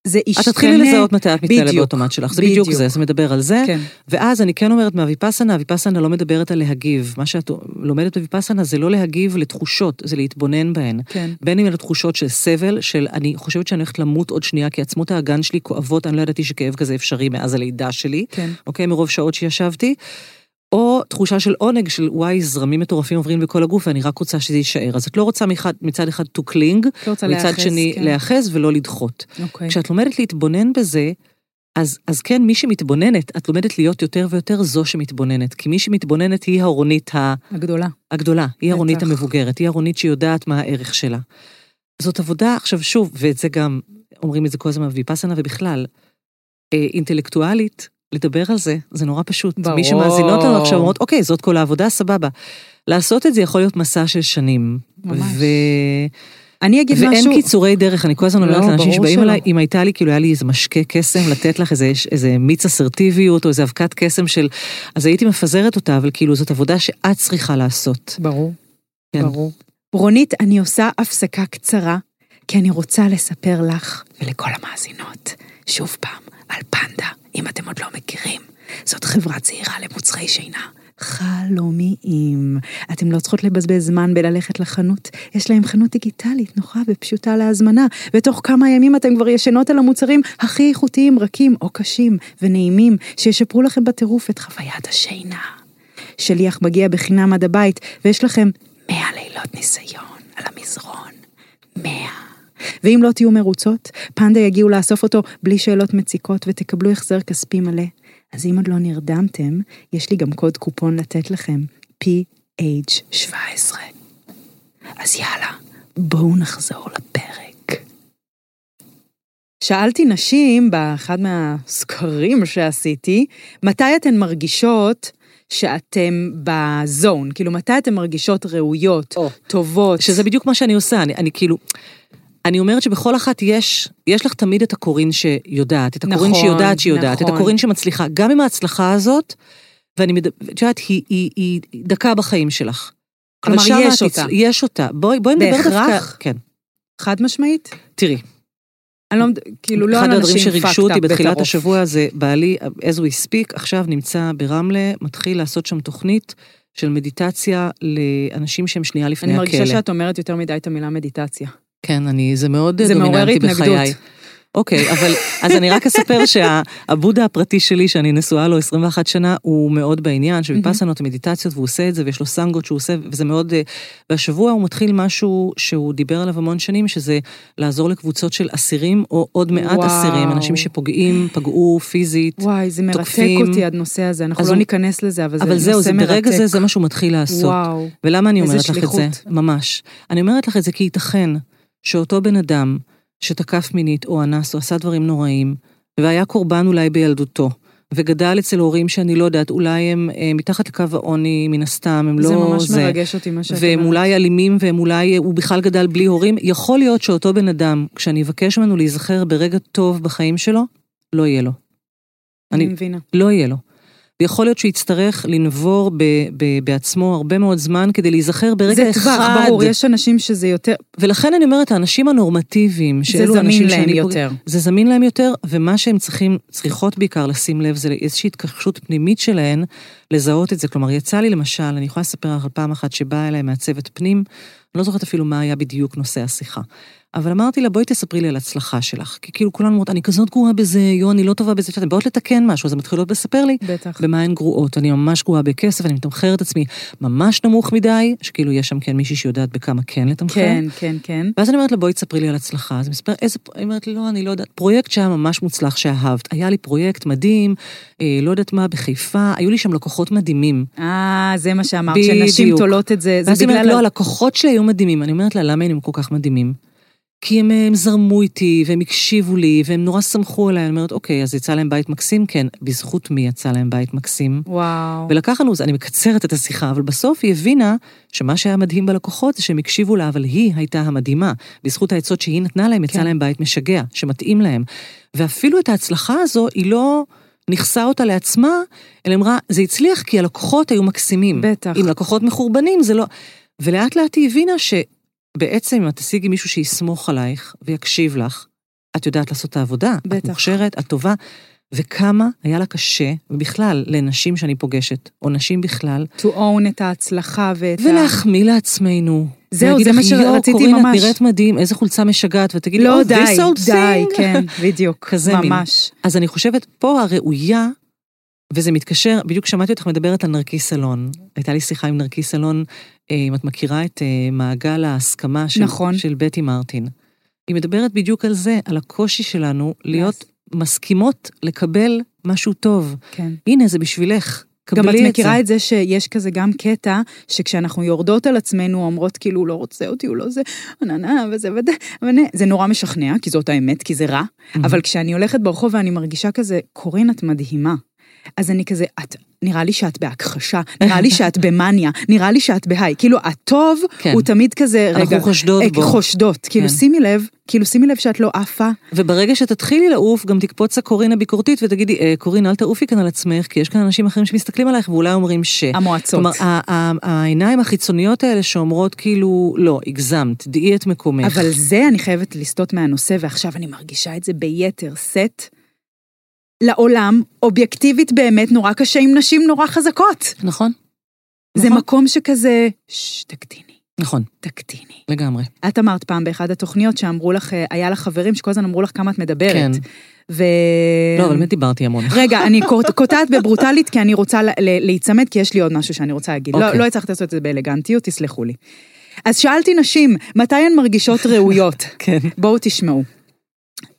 זה ישתנה. את תתחילי לזהות מתי את מתנהלת באוטומט שלך, זה בדיוק בדיוק. זה, זה מדבר על זה. כן, ואז אני כן אומרת מהוויפאסנה, הוויפאסנה לא מדברת על להגיב. מה שאת לומדת בוויפאסנה זה לא להגיב לתחושות, זה להתבונן בהן. כן. בין אם אלה תחושות של סבל, של אני חושבת שאני הולכת למות עוד שנייה, כי עצמות האגן שלי כואבות, אני לא ידעתי שכאב כזה אפשרי מאז הלידה שלי, כן. אוקיי, מרוב שעות שישבתי. או תחושה של עונג, של וואי, זרמים מטורפים עוברים בכל הגוף, ואני רק רוצה שזה יישאר. אז את לא רוצה מצד, מצד אחד to cling, לא מצד להיאחז, שני כן. להיאחז ולא לדחות. אוקיי. כשאת לומדת להתבונן בזה, אז, אז כן, מי שמתבוננת, את לומדת להיות יותר ויותר זו שמתבוננת. כי מי שמתבוננת היא הרונית ה- הגדולה. הגדולה, היא הרונית. המבוגרת, היא הרונית שיודעת מה הערך שלה. זאת עבודה, עכשיו שוב, ואת זה גם, אומרים את זה כל הזמן בוויפאסנה ובכלל, אה, אינטלקטואלית, לדבר על זה, זה נורא פשוט. ברור. מי שמאזינות לנו עכשיו אומרות, אוקיי, זאת כל העבודה, סבבה. לעשות את זה יכול להיות מסע של שנים. ממש. ו... אני אגיד ואין משהו... קיצורי דרך, אני כל הזמן אומרת לא, לאנשים שבאים שלא. אליי, אם הייתה לי, כאילו היה לי איזה משקה קסם, לתת לך איזה, איזה מיץ אסרטיביות, או איזה אבקת קסם של... אז הייתי מפזרת אותה, אבל כאילו זאת עבודה שאת צריכה לעשות. ברור, כן. ברור. רונית, אני עושה הפסקה קצרה, כי אני רוצה לספר לך ולכל המאזינות, שוב פעם, על פנדה, אם אתם עוד לא מכירים. זאת חברה צעירה למוצרי שינה. חלומיים. אתם לא צריכות לבזבז זמן בללכת לחנות, יש להם חנות דיגיטלית נוחה ופשוטה להזמנה, ותוך כמה ימים אתם כבר ישנות על המוצרים הכי איכותיים, רכים או קשים ונעימים, שישפרו לכם בטירוף את חוויית השינה. שליח מגיע בחינם עד הבית, ויש לכם 100 לילות ניסיון על המזרון. 100. ואם לא תהיו מרוצות, פנדה יגיעו לאסוף אותו בלי שאלות מציקות ותקבלו החזר כספי מלא. אז אם עוד לא נרדמתם, יש לי גם קוד קופון לתת לכם, PH17. אז יאללה, בואו נחזור לפרק. שאלתי נשים באחד מהסקרים שעשיתי, מתי אתן מרגישות שאתם בזון? כאילו, מתי אתן מרגישות ראויות, או. טובות? שזה בדיוק מה שאני עושה, אני, אני כאילו... אני אומרת שבכל אחת יש, יש לך תמיד את הקורין שיודעת, את הקורין נכון, שיודעת שיודעת, את נכון. הקורין שמצליחה, גם עם ההצלחה הזאת, ואני מדברת, את יודעת, היא, היא, היא דקה בחיים שלך. כלומר, יש את אותה. תצ- יש אותה. בואי, בואי נדבר דווקא... בהכרח? כן. חד משמעית? תראי, אני לא, כאילו, לא אחד על הדברים אנשים שריגשו fucked אותי up בתחילת בטרוף. השבוע זה בעלי, as we speak, עכשיו נמצא ברמלה, מתחיל לעשות שם תוכנית של מדיטציה לאנשים שהם שנייה לפני אני הכלא. מרגישה שאת אומרת יותר מדי את המילה מדיטציה. כן, אני, זה מאוד זה מעורר דומיננטי התנגדות. בחיי. אוקיי, אבל, אז אני רק אספר שהבודה הפרטי שלי, שאני נשואה לו 21 שנה, הוא מאוד בעניין, שבפסנות המדיטציות, והוא עושה את זה, ויש לו סנגות שהוא עושה, וזה מאוד... אה, והשבוע הוא מתחיל משהו שהוא דיבר עליו המון שנים, שזה לעזור לקבוצות של אסירים, או עוד מעט וואו. אסירים, אנשים שפוגעים, פגעו פיזית. וואי, זה מרתק תוקפים. אותי הנושא הזה, אנחנו לא הוא- ניכנס לזה, אבל זה אבל נושא זהו, מרתק. זה ברגע זה, זה מה שהוא מתחיל לעשות. וואו. ולמה אני אומרת לך את זה? ממש. אני אומרת לך את זה כי ייתכן שאותו בן אדם שתקף מינית או אנס או עשה דברים נוראים, והיה קורבן אולי בילדותו, וגדל אצל הורים שאני לא יודעת, אולי הם אה, מתחת לקו העוני מן הסתם, הם לא זה ממש זה. מרגש אותי מה שאת אומרת. והם אולי אלימים, והם אולי, הוא בכלל גדל בלי הורים. יכול להיות שאותו בן אדם, כשאני אבקש ממנו להיזכר ברגע טוב בחיים שלו, לא יהיה לו. אני אני- מבינה. לא יהיה לו. ויכול להיות שהוא יצטרך לנבור ב, ב, בעצמו הרבה מאוד זמן כדי להיזכר ברגע זה אחד. טווח, ברור, יש אנשים שזה יותר, ולכן אני אומרת, האנשים הנורמטיביים, זה זמין להם שאני פוג- יותר. זה זמין להם יותר, ומה שהם צריכים, צריכות בעיקר לשים לב, זה איזושהי התכחשות פנימית שלהן, לזהות את זה. כלומר, יצא לי למשל, אני יכולה לספר לך על פעם אחת שבאה אליי מעצבת פנים, אני לא זוכרת אפילו מה היה בדיוק נושא השיחה. אבל אמרתי לה, בואי תספרי לי על הצלחה שלך. כי כאילו כולנו אומרות, אני כזאת גרועה בזה, יו, אני לא טובה בזה, אתן באות לתקן משהו, אז הן מתחילות לספר לי בטח. במה הן גרועות. אני ממש גרועה בכסף, אני מתמחרת עצמי ממש נמוך מדי, שכאילו יש שם כן מישהי שיודעת בכמה כן לתמחר. כן, כן, כן. ואז אני אומרת לה, בואי תספרי לי על הצלחה. אז היא מספרת, איזה, היא אומרת לי, לא, אני לא יודעת, פרויקט שהיה ממש מוצלח שאהבת. היה לי פרויקט מדהים, אה, לא יודעת מה, בחיפה, היו לי שם לקוחות מדהימים. אה, זה מה שאמרת, שנשים. תולות את זה, זה ואז היא אומרת, בגלל... לא, הלקוחות שלי היו מדהימים. אני אומרת לה, למה הם כל כך מדהימים? כי הם, הם זרמו איתי, והם הקשיבו לי, והם נורא שמחו עליי. אני אומרת, אוקיי, אז יצא להם בית מקסים? כן. בזכות מי יצא להם בית מקסים? וואו. ולקח לנו, אני מקצרת את השיחה, אבל בסוף היא הבינה שמה שהיה מדהים בלקוחות זה שהם הקשיבו לה, אבל היא הייתה המדהימה. בזכות העצות שהיא נתנה להם, יצא כן. להם בית משגע, שמתאים להם. ואפילו את ההצלחה הזו, היא לא נכסה אותה לעצמה, אלא אמרה, זה הצליח כי הלקוחות היו מקסימים. בטח. אם לקוחות מחורבנים, זה לא... ולאט לאט היא הבינה שבעצם אם את תשיגי מישהו שיסמוך עלייך ויקשיב לך, את יודעת לעשות את העבודה. את בטח. מוכשרת, את טובה. וכמה היה לה קשה, ובכלל, לנשים שאני פוגשת, או נשים בכלל, to own את ההצלחה ואת ה... ולהחמיא לעצמנו. זהו, זה מה שרציתי יואו, קורין, ממש." את נראית מדהים, איזה חולצה משגעת, ותגידי, לא, oh, די, this old די, thing. כן, בדיוק. כזה מין. ממש. אז אני חושבת, פה הראויה, וזה מתקשר, בדיוק שמעתי אותך מדברת על נרקיס אלון. הייתה לי שיחה עם נרקיס אלון, אה, אם את מכירה את אה, מעגל ההסכמה של, נכון. של בטי מרטין. היא מדברת בדיוק על זה, על הקושי שלנו להיות מסכימות לקבל משהו טוב. כן. הנה, זה בשבילך. גם את מכירה זה. את זה שיש כזה גם קטע, שכשאנחנו יורדות על עצמנו, אומרות כאילו, הוא לא רוצה אותי, הוא לא זה, נה נה, וזה וזה, וזה, זה נורא משכנע, כי זאת האמת, כי זה רע, אבל כשאני הולכת ברחוב ואני מרגישה כזה, קורין, את מדהימה. אז אני כזה, את, נראה לי שאת בהכחשה, נראה לי שאת במאניה, נראה לי שאת בהיי. כאילו, הטוב כן. הוא תמיד כזה, רגע, אנחנו חושדות אה, בו. חושדות. כאילו, כן. שימי לב, כאילו, שימי לב שאת לא עפה. וברגע שתתחילי לעוף, גם תקפוץ הקורין הביקורתית ותגידי, אה, קורין, אל תעופי כאן על עצמך, כי יש כאן אנשים אחרים שמסתכלים עלייך ואולי אומרים ש... המועצות. כלומר, העיניים החיצוניות האלה שאומרות כאילו, לא, הגזמת, דעי את מקומך. אבל זה אני חייבת לסטות מהנושא, ועכשיו אני מרגישה את זה ביתר סט. לעולם, אובייקטיבית באמת נורא קשה עם נשים נורא חזקות. נכון, זה נכון. מקום שכזה, ששש, תקטיני, נכון, תקטיני. לגמרי. את אמרת פעם באחד התוכניות שאמרו לך, אה, היה לך חברים שכל הזמן אמרו לך כמה את מדברת. כן. ו... לא, אבל באמת דיברתי המון. רגע, אני קוט- קוטעת בברוטלית, כי אני רוצה להיצמד, כי יש לי עוד משהו שאני רוצה להגיד. לא, אוקיי. לא הצלחתי לעשות את זה באלגנטיות, תסלחו לי. אז שאלתי נשים, מתי הן מרגישות ראויות? כן. בואו תשמעו.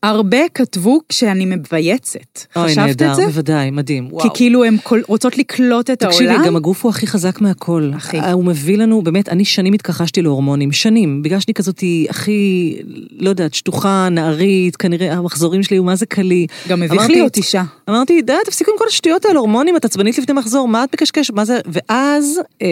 הרבה כתבו כשאני מבייצת. אוי, חשבת נהדר, את זה? בוודאי, מדהים. כי וואו. כאילו הן כל- רוצות לקלוט את תקשיבי, העולם. גם הגוף הוא הכי חזק מהכל. הכי. אה, הוא מביא לנו, באמת, אני שנים התכחשתי להורמונים, שנים. בגלל שאני כזאת הכי, לא יודעת, שטוחה, נערית, כנראה המחזורים שלי הוא מה זה קלי. גם מביך אמרתי- להיות אישה. אמרתי, די, תפסיקו עם כל השטויות האלה, הורמונים, את עצבנית לפני מחזור, מה את מקשקש, מה זה? ואז אה,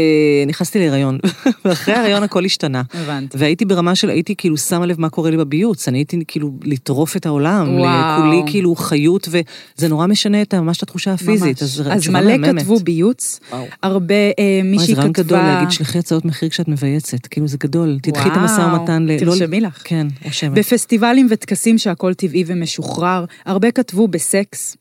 נכנסתי להיריון, ואחרי ההיריון הכל השתנה. הבנתי. והייתי ברמה של, הייתי כאילו שמה לב מה קורה לי בביוץ, אני הייתי כאילו לטרוף את העולם, וואו. כולי כאילו חיות, וזה נורא משנה את ממש את התחושה הפיזית. ממש. אז אז מלא מהממת. כתבו ביוץ, וואו. הרבה, אה, מישהי אוי, זה רעיון כתבה... גדול להגיד, שלחי הצעות מחיר כשאת מבייצת, כאילו זה גדול, תדחי את המשא ומתן ל... לא- תרשמי לך. כן, רושמת. בפסטיבלים וטקסים שהכל טבעי ומשוחרר, הרבה כתבו בסקס.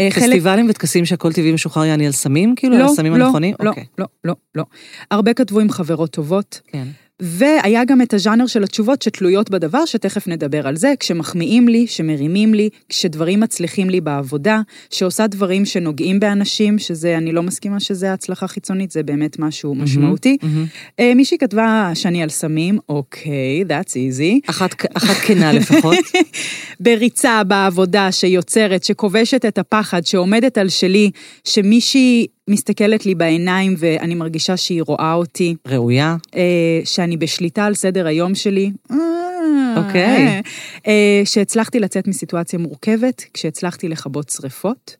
אה, חלק- פסטיבלים וטקסים שהכל טבעי משוחרר יעני על סמים, כאילו, על לא, הסמים לא, הנכונים? לא, אוקיי. לא, לא, לא. הרבה כתבו עם חברות טובות, כן. והיה גם את הז'אנר של התשובות שתלויות בדבר, שתכף נדבר על זה, כשמחמיאים לי, שמרימים לי, כשדברים מצליחים לי בעבודה, שעושה דברים שנוגעים באנשים, שזה, אני לא מסכימה שזה הצלחה חיצונית, זה באמת משהו משמעותי. מהמם. אה, מישהי כתבה שאני על סמים, אוקיי, that's easy. אחת אחת כנה לפחות. בריצה בעבודה שיוצרת, שכובשת את הפחד, שעומדת על שלי, שמישהי מסתכלת לי בעיניים ואני מרגישה שהיא רואה אותי, ראויה. אה, שאני בשליטה על סדר היום שלי. אה, אוקיי. אה, שהצלחתי לצאת מסיטואציה מורכבת, כשהצלחתי לכבות שריפות.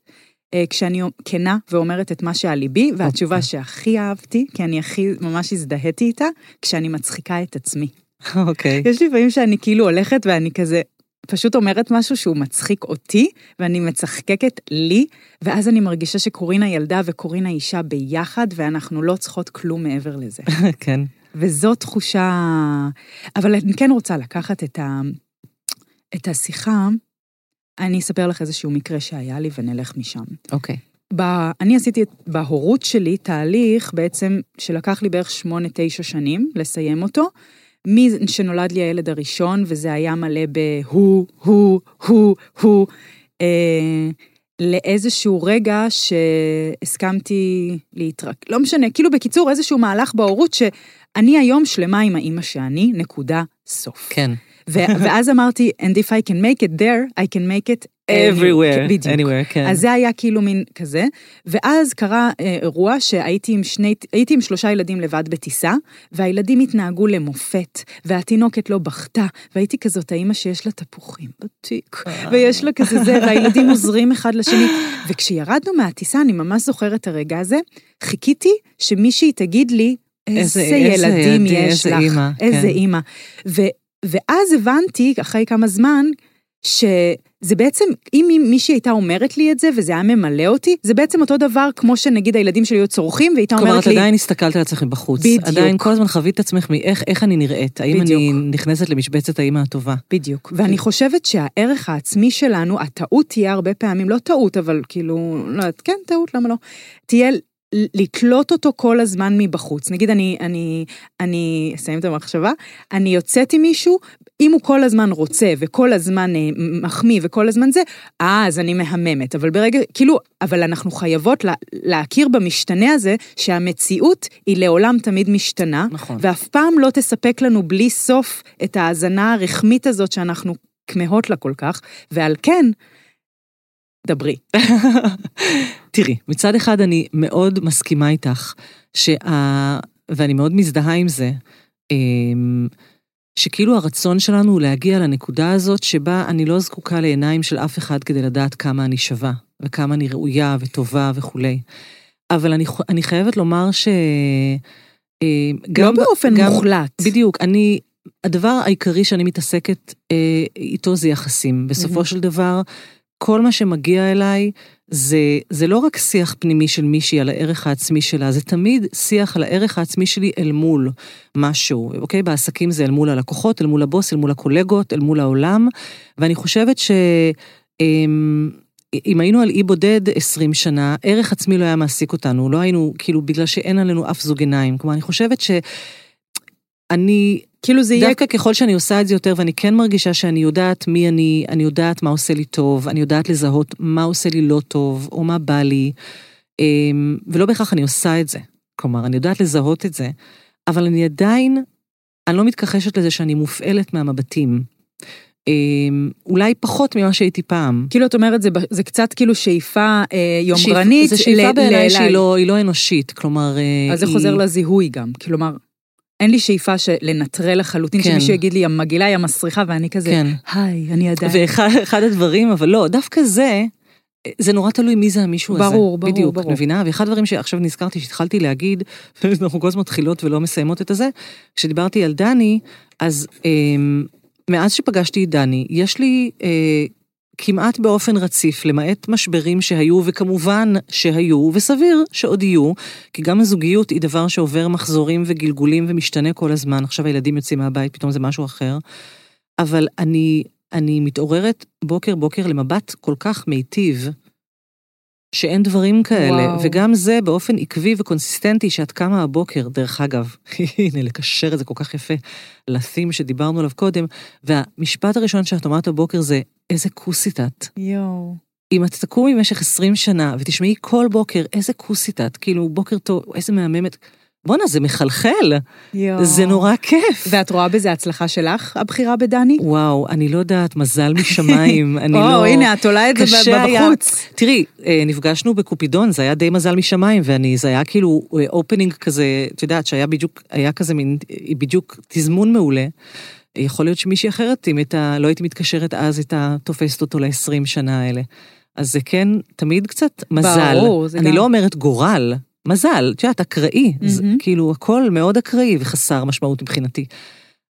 כשאני כנה ואומרת את מה שעל ליבי, והתשובה אוקיי. שהכי אהבתי, כי אני הכי ממש הזדהיתי איתה, כשאני מצחיקה את עצמי. אוקיי. יש לפעמים שאני כאילו הולכת ואני כזה פשוט אומרת משהו שהוא מצחיק אותי, ואני מצחקקת לי, ואז אני מרגישה שקורינה ילדה וקורינה אישה ביחד, ואנחנו לא צריכות כלום מעבר לזה. כן. וזו תחושה... אבל אני כן רוצה לקחת את, ה... את השיחה, אני אספר לך איזשהו מקרה שהיה לי ונלך משם. אוקיי. ב... אני עשיתי בהורות שלי תהליך בעצם שלקח לי בערך שמונה, תשע שנים לסיים אותו. מי שנולד לי הילד הראשון, וזה היה מלא בהו, הוא, הוא, הוא, אה, לאיזשהו רגע שהסכמתי להתרק... לא משנה, כאילו בקיצור, איזשהו מהלך בהורות שאני היום שלמה עם האימא שאני, נקודה, סוף. כן. ואז אמרתי, and if I can make it there, I can make it everywhere, בדיוק. anywhere, כן. אז זה היה כאילו מין כזה, ואז קרה אה, אירוע שהייתי עם שני, הייתי עם שלושה ילדים לבד בטיסה, והילדים התנהגו למופת, והתינוקת לא בכתה, והייתי כזאת האימא שיש לה תפוחים בתיק, ויש לה כזה זה, והילדים עוזרים אחד לשני. וכשירדנו מהטיסה, אני ממש זוכרת את הרגע הזה, חיכיתי שמישהי תגיד לי, איזה, איזה- איזה ילדים ילדים, יש איזה לך, אימא, איזה כן. אימא. ו, ואז הבנתי, אחרי כמה זמן, שזה בעצם, אם מישהי הייתה אומרת לי את זה, וזה היה ממלא אותי, זה בעצם אותו דבר כמו שנגיד הילדים שלי היו צורכים, והייתה כלומר, אומרת את לי, עדיין הסתכלת על עצמך מבחוץ. בדיוק. עדיין כל הזמן חווית את עצמך מאיך איך אני נראית. האם בדיוק. אני נכנסת למשבצת האימא הטובה. בדיוק. ואני חושבת שהערך העצמי שלנו, הטעות תהיה הרבה פעמים, לא טעות, אבל כאילו, לא יודעת, כן, טעות, למה לא? תהיה לתלות אותו כל הזמן מבחוץ. נגיד, אני, אני, אני, אסיים את המחשבה, אני יוצאת עם מישהו, אם הוא כל הזמן רוצה וכל הזמן אה, מחמיא וכל הזמן זה, אה, אז אני מהממת. אבל ברגע, כאילו, אבל אנחנו חייבות לה, להכיר במשתנה הזה, שהמציאות היא לעולם תמיד משתנה, נכון. ואף פעם לא תספק לנו בלי סוף את ההאזנה הרחמית הזאת שאנחנו כמהות לה כל כך, ועל כן, דברי. תראי, מצד אחד אני מאוד מסכימה איתך, שה... ואני מאוד מזדהה עם זה, אמ, שכאילו הרצון שלנו הוא להגיע לנקודה הזאת שבה אני לא זקוקה לעיניים של אף אחד כדי לדעת כמה אני שווה, וכמה אני ראויה וטובה וכולי. אבל אני, אני חייבת לומר ש... אה, לא גם ב- באופן גם- מוחלט. בדיוק, אני, הדבר העיקרי שאני מתעסקת אה, איתו זה יחסים. בסופו מהמם. של דבר, כל מה שמגיע אליי, זה, זה לא רק שיח פנימי של מישהי על הערך העצמי שלה, זה תמיד שיח על הערך העצמי שלי אל מול משהו, אוקיי? בעסקים זה אל מול הלקוחות, אל מול הבוס, אל מול הקולגות, אל מול העולם, ואני חושבת ש... אמ, היינו על אי בודד 20 שנה, ערך עצמי לא היה מעסיק אותנו, לא היינו, כאילו, בגלל שאין עלינו אף זוג עיניים. כלומר, אני חושבת ש... אני, כאילו זה יהיה... דווקא ככל שאני עושה את זה יותר, ואני כן מרגישה שאני יודעת מי אני, אני יודעת מה עושה לי טוב, אני יודעת לזהות מה עושה לי לא טוב, או מה בא לי, אמ, ולא בהכרח אני עושה את זה. כלומר, אני יודעת לזהות את זה, אבל אני עדיין, אני לא מתכחשת לזה שאני מופעלת מהמבטים. אמ, אולי פחות ממה שהייתי פעם. כאילו, את אומרת, זה, זה קצת כאילו שאיפה אה, יומרנית. זה שאיפה בעיניי שהיא לא, לא אנושית, כלומר... אה, אז זה היא- חוזר לזיהוי גם. כלומר, אין לי שאיפה לנטרל לחלוטין, כן. שמישהו יגיד לי, המגעילה היא המסריחה, ואני כזה, כן. היי, אני עדיין. ואחד אחד הדברים, אבל לא, דווקא זה, זה נורא תלוי מי זה המישהו הזה. ברור, ברור, בדיוק, ברור. את מבינה? ואחד הדברים שעכשיו נזכרתי, שהתחלתי להגיד, אנחנו כל הזמן מתחילות ולא מסיימות את הזה, כשדיברתי על דני, אז אמ, מאז שפגשתי את דני, יש לי אה, כמעט באופן רציף, למעט משברים שהיו, וכמובן שהיו, וסביר שעוד יהיו, כי גם הזוגיות היא דבר שעובר מחזורים וגלגולים ומשתנה כל הזמן. עכשיו הילדים יוצאים מהבית, פתאום זה משהו אחר. אבל אני, אני מתעוררת בוקר בוקר למבט כל כך מיטיב, שאין דברים כאלה, וואו. וגם זה באופן עקבי וקונסיסטנטי שאת קמה הבוקר, דרך אגב, הנה, לקשר את זה כל כך יפה לתים שדיברנו עליו קודם, והמשפט הראשון שאת אומרת בבוקר זה, איזה כוסית את. יואו. אם את תקומי במשך 20 שנה ותשמעי כל בוקר איזה כוסית את, כאילו בוקר טוב, איזה מהממת, בואנה, זה מחלחל, יואו. זה נורא כיף. ואת רואה בזה הצלחה שלך, הבחירה בדני? וואו, אני לא יודעת, מזל משמיים, אני לא... או, הנה, את עולה את זה קשה היה. בחוץ. תראי, אה, נפגשנו בקופידון, זה היה די מזל משמיים, ואני, זה היה כאילו אופנינג כזה, את יודעת, שהיה בדיוק, היה כזה מין, אה, בדיוק תזמון מעולה. יכול להיות שמישהי אחרת, אם הייתה, לא הייתי מתקשרת אז, הייתה תופסת אותו ל-20 שנה האלה. אז זה כן, תמיד קצת מזל. ברור, זה אני גם- לא אומרת גורל, מזל, את יודעת, אקראי. זה, מהמם. כאילו, הכל מאוד אקראי וחסר משמעות מבחינתי.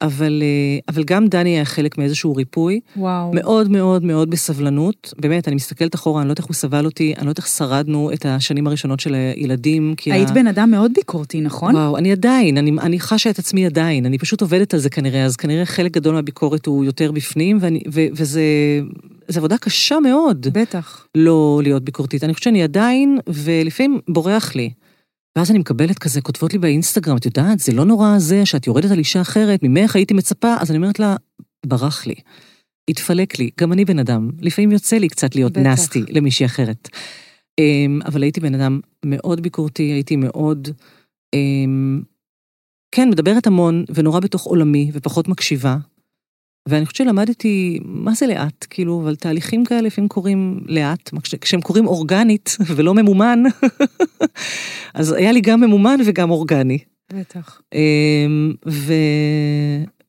אבל, אה, אבל גם דני היה חלק מאיזשהו ריפוי. וואו. מאוד מאוד מאוד בסבלנות. באמת, אני מסתכלת אחורה, אני לא יודעת איך הוא סבל אותי, אני לא יודעת איך שרדנו את השנים הראשונות של הילדים, כי... היית ה... בן אדם מאוד ביקורתי, נכון? וואו, אני עדיין, אני, אני חשה את עצמי עדיין, אני פשוט עובדת על זה כנראה, אז כנראה חלק גדול מהביקורת הוא יותר בפנים, ואני, ו, וזה זו עבודה קשה מאוד בטח. לא להיות ביקורתית. אני חושבת שאני עדיין, ולפעמים בורח לי. ואז אני מקבלת כזה, כותבות לי באינסטגרם, את יודעת, זה לא נורא זה שאת יורדת על אישה אחרת, ממך הייתי מצפה, אז אני אומרת לה, ברח לי. התפלק לי, גם אני בן אדם, לפעמים יוצא לי קצת להיות בטח. נסטי למישהי אחרת. אמ, אבל הייתי בן אדם מאוד ביקורתי, הייתי מאוד, אמ, כן, מדברת המון, ונורא בתוך עולמי, ופחות מקשיבה. ואני חושבת שלמדתי, מה זה לאט? כאילו, אבל תהליכים כאלה לפעמים קורים לאט, כש- כשהם קורים אורגנית ולא ממומן, אז היה לי גם ממומן וגם אורגני. בטח. אמ, ו...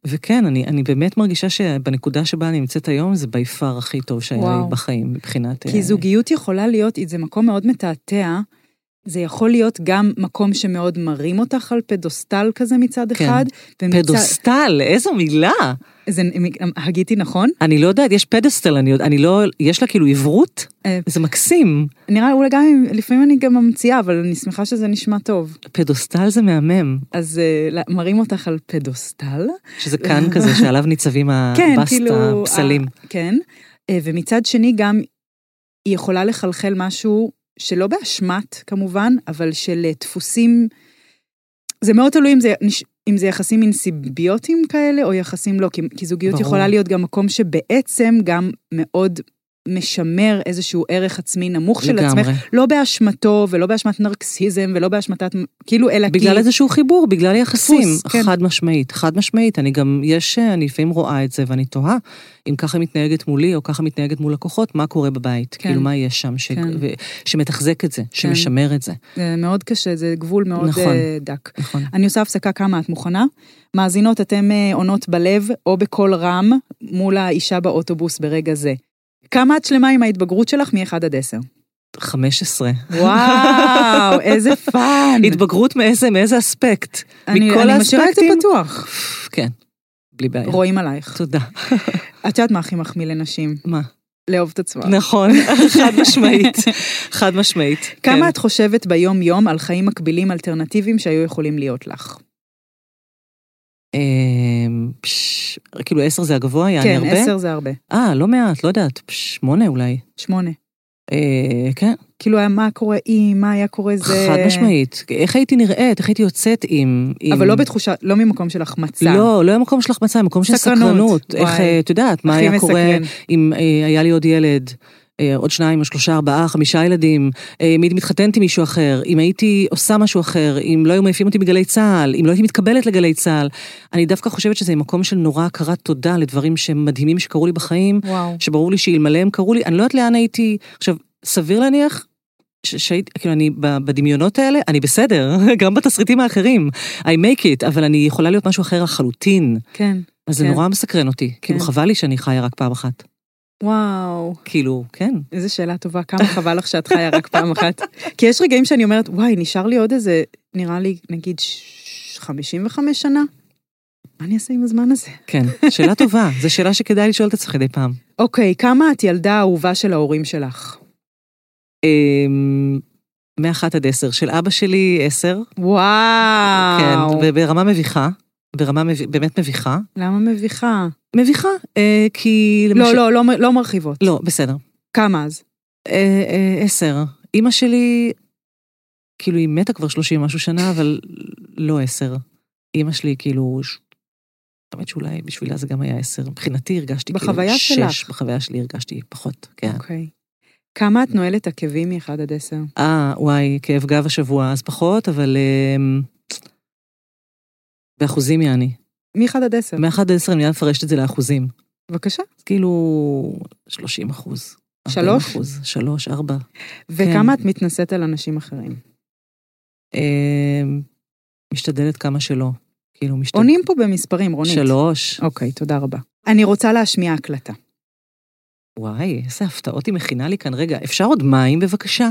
וכן, אני, אני באמת מרגישה שבנקודה שבה אני נמצאת היום, זה בי פאר הכי טוב שהיה וואו. לי בחיים, מבחינת... כי אה, זוגיות יכולה להיות, זה מקום מאוד מתעתע, זה יכול להיות גם מקום שמאוד מרים אותך על פדוסטל כזה מצד כן. אחד, ומצד... פדוסטל, איזו מילה. זה, הגיתי נכון? אני לא יודעת, יש פדסטל, אני, אני לא, יש לה כאילו עברות? אה, זה מקסים. נראה, אולי גם, אם- לפעמים אני גם ממציאה, אבל אני שמחה שזה נשמע טוב. פדוסטל זה מהמם, אז אה, לא, מרים אותך על פדוסטל. שזה כאן כזה שעליו ניצבים כן, הבסט, כאילו... הפסלים. כן. אה, ומצד שני גם, היא יכולה לחלחל משהו שלא באשמת, כמובן, אבל של אה, דפוסים... זה מאוד תלוי אם זה, אם זה יחסים אינסיביוטיים כאלה, או יחסים לא, כי, כי זוגיות ברור. יכולה להיות גם מקום שבעצם גם מאוד משמר איזשהו ערך עצמי נמוך של עצמך, לגמרי. לא באשמתו ולא באשמת נרקסיזם ולא באשמתת, כאילו, אלא כי... בגלל איזשהו חיבור, בגלל יחסים. דפוס, כן. חד משמעית, חד משמעית. אני גם, יש, אני לפעמים רואה את זה ואני תוהה, אם ככה מתנהגת מולי או ככה מתנהגת מול לקוחות, מה קורה בבית? כן. כאילו, מה יש שם ש... כן. ו... שמתחזק את זה, שמשמר את זה. זה מאוד קשה, זה גבול מאוד נכון. אה, דק. נכון. אני עושה הפסקה כמה, את מוכנה? מאזינות, אתם אה, עונות בלב או בקול רם מול האישה באוטובוס ברגע זה. כמה את שלמה עם ההתבגרות שלך מ-1 עד 10? 15. וואו, איזה fun. התבגרות מאיזה, מאיזה אספקט? אני, מכל אני משאירה את זה האספקטים? פתוח. כן, בלי בעיה. רואים עלייך. תודה. את יודעת מה הכי מחמיא לנשים? מה? לאהוב את עצמה. נכון, חד משמעית. חד משמעית. כמה כן. את חושבת ביום-יום על חיים מקבילים אלטרנטיביים שהיו יכולים להיות לך? אמ, כאילו עשר זה הגבוה, יעני כן, הרבה? עשר זה הרבה. אה, לא מעט, לא יודעת, שמונה אולי. שמונה. אה, כן, כאילו, מה קורה אם, מה היה קורה זה... חד משמעית. איך הייתי נראית, איך הייתי יוצאת עם... עם... אבל לא בתחושה, לא ממקום של החמצה. לא, לא היה מקום של החמצה, מקום של סקרנות. איך, את יודעת, מה היה קורה. אם אה, היה לי עוד ילד, עוד שניים או שלושה, ארבעה, חמישה ילדים, אה, אם הייתי מתחתנת עם מישהו אחר, אם הייתי עושה משהו אחר, אם לא היו מעיפים אותי בגלי צה"ל, אם לא הייתי מתקבלת לגלי צה"ל. אני דווקא חושבת שזה מקום של נורא הכרת תודה לדברים שהם מדהימים שקרו לי בחיים, וואו. שברור לי שאלמלא הם קרו לי, אני לא יודעת לאן הייתי, עכשיו, סביר להניח שהייתי, כאילו אני בדמיונות האלה, אני בסדר, גם בתסריטים האחרים, I make it, אבל אני יכולה להיות משהו אחר לחלוטין. כן. אז זה כן. נורא מסקרן אותי, כאילו כן. חבל לי שאני חיה רק פעם אחת. וואו. כאילו, כן. איזה שאלה טובה, כמה חבל לך שאת חיה רק פעם אחת. כי יש רגעים שאני אומרת, וואי, נשאר לי עוד איזה, נראה לי, נגיד, ש- 55 שנה? מה אני אעשה עם הזמן הזה? כן, שאלה טובה, זו שאלה שכדאי לשאול את עצמך מדי פעם. אוקיי, כמה את ילדה האהובה של ההורים שלך? אמ, מאחת עד עשר, של אבא שלי עשר. וואו. כן, וברמה מביכה, ברמה. באמת מביכה. למה מביכה? מביכה, אה, כי... לא, לא, לא, לא מרחיבות. לא, בסדר. כמה אז? אה, אה, עשר. אימא שלי, כאילו היא מתה כבר שלושים משהו שנה, אבל לא עשר. אימא שלי כאילו, האמת שאולי בשבילה זה גם היה עשר. מבחינתי הרגשתי כאילו בחוויה שש. שלך. בחוויה שלי הרגשתי פחות, כן. אוקיי. כמה את נועלת עקבים מ-1 עד 10? אה, וואי, כאב גב השבוע, אז פחות, אבל... באחוזים יעני. מ-1 עד 10. מ-1 עד 10 אני מיד מפרשת את זה לאחוזים. בבקשה. כאילו 30 אחוז. 40 שלוש? אחוז, שלוש, ארבע. וכמה את מתנשאת על אנשים אחרים? אמ, משתדלת כמה שלא. כאילו, משתדלת. עונים פה במספרים, רונית. שלוש. אוקיי, תודה רבה. אני רוצה להשמיע הקלטה. וואי, איזה הפתעות היא מכינה לי כאן. רגע, אפשר עוד מים בבקשה?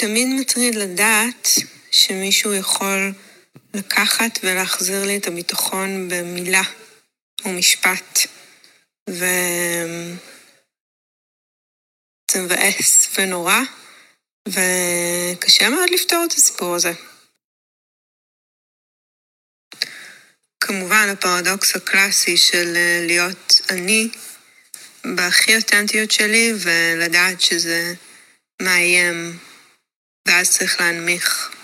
תמיד מטריד לדעת שמישהו יכול לקחת ולהחזיר לי את הביטחון במילה או משפט. ו... זה מבאס ונורא, וקשה מאוד לפתור את הסיפור הזה. כמובן, הפרדוקס הקלאסי של אה, להיות אני בהכי אותנטיות שלי, ולדעת שזה מאיים, ואז צריך להנמיך.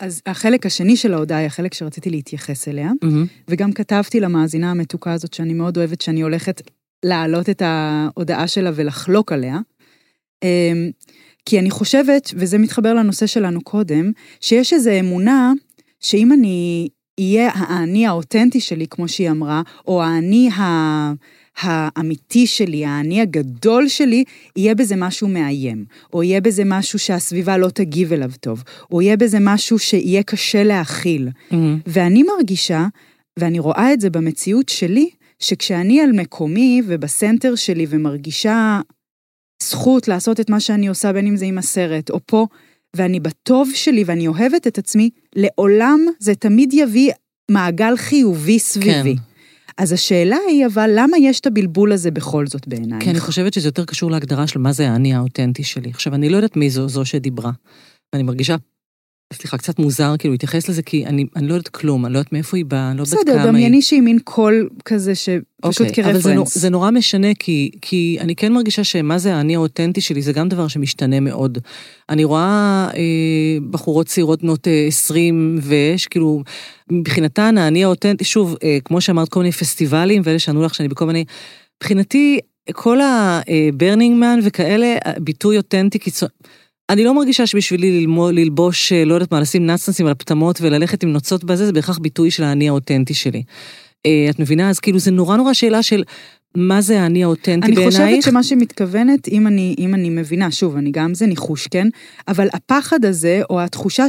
אז החלק השני של ההודעה היא החלק שרציתי להתייחס אליה, מהמם. וגם כתבתי למאזינה המתוקה הזאת שאני מאוד אוהבת, שאני הולכת להעלות את ההודעה שלה ולחלוק עליה. אמ, כי אני חושבת, וזה מתחבר לנושא שלנו קודם, שיש איזו אמונה שאם אני אהיה האני האותנטי שלי, כמו שהיא אמרה, או האני ה... האמיתי שלי, האני הגדול שלי, יהיה בזה משהו מאיים, או יהיה בזה משהו שהסביבה לא תגיב אליו טוב, או יהיה בזה משהו שיהיה קשה להכיל. מהמם. ואני מרגישה, ואני רואה את זה במציאות שלי, שכשאני על מקומי ובסנטר שלי ומרגישה זכות לעשות את מה שאני עושה, בין אם זה עם הסרט או פה, ואני בטוב שלי ואני אוהבת את עצמי, לעולם זה תמיד יביא מעגל חיובי סביבי. כן. אז השאלה היא, אבל למה יש את הבלבול הזה בכל זאת בעינייך? כי אני חושבת שזה יותר קשור להגדרה של מה זה האני האותנטי שלי. עכשיו, אני לא יודעת מי זו, זו שדיברה. ואני מרגישה, סליחה, קצת מוזר כאילו להתייחס לזה, כי אני, אני לא יודעת כלום, אני לא יודעת מאיפה היא באה, אני לא יודעת כמה בסדר, היא. דמייני שהיא מין קול כזה שפשוט אוקיי, אבל זה, נו- כרפרנס. זה נורא משנה, כי, כי אני כן מרגישה שמה זה האני האותנטי שלי, זה גם דבר שמשתנה מאוד. אני רואה אה, בחורות צעירות בנות אה, 20 ויש כאילו, מבחינתן האני האותנטי, שוב, אה, כמו שאמרת, כל מיני פסטיבלים, ואלה שענו לך שאני בכל מיני, מבחינתי, כל ה Burning Man וכאלה, ביטוי אותנטי קיצוני. אני לא מרגישה שבשבילי ללמוד, ללבוש, אה, לא יודעת מה, לשים נצנצים על הפטמות וללכת עם נוצות בזה, זה בהכרח ביטוי של האני האותנטי שלי. אה, את מבינה? אז כאילו זה נורא נורא שאלה של מה זה האני האותנטי אני בעינייך? חושבת שמה שמתכוונת, אם אני, אם אני מבינה, שוב, אני גם זה ניחוש, כן? אבל הפחד הזה, או התחושה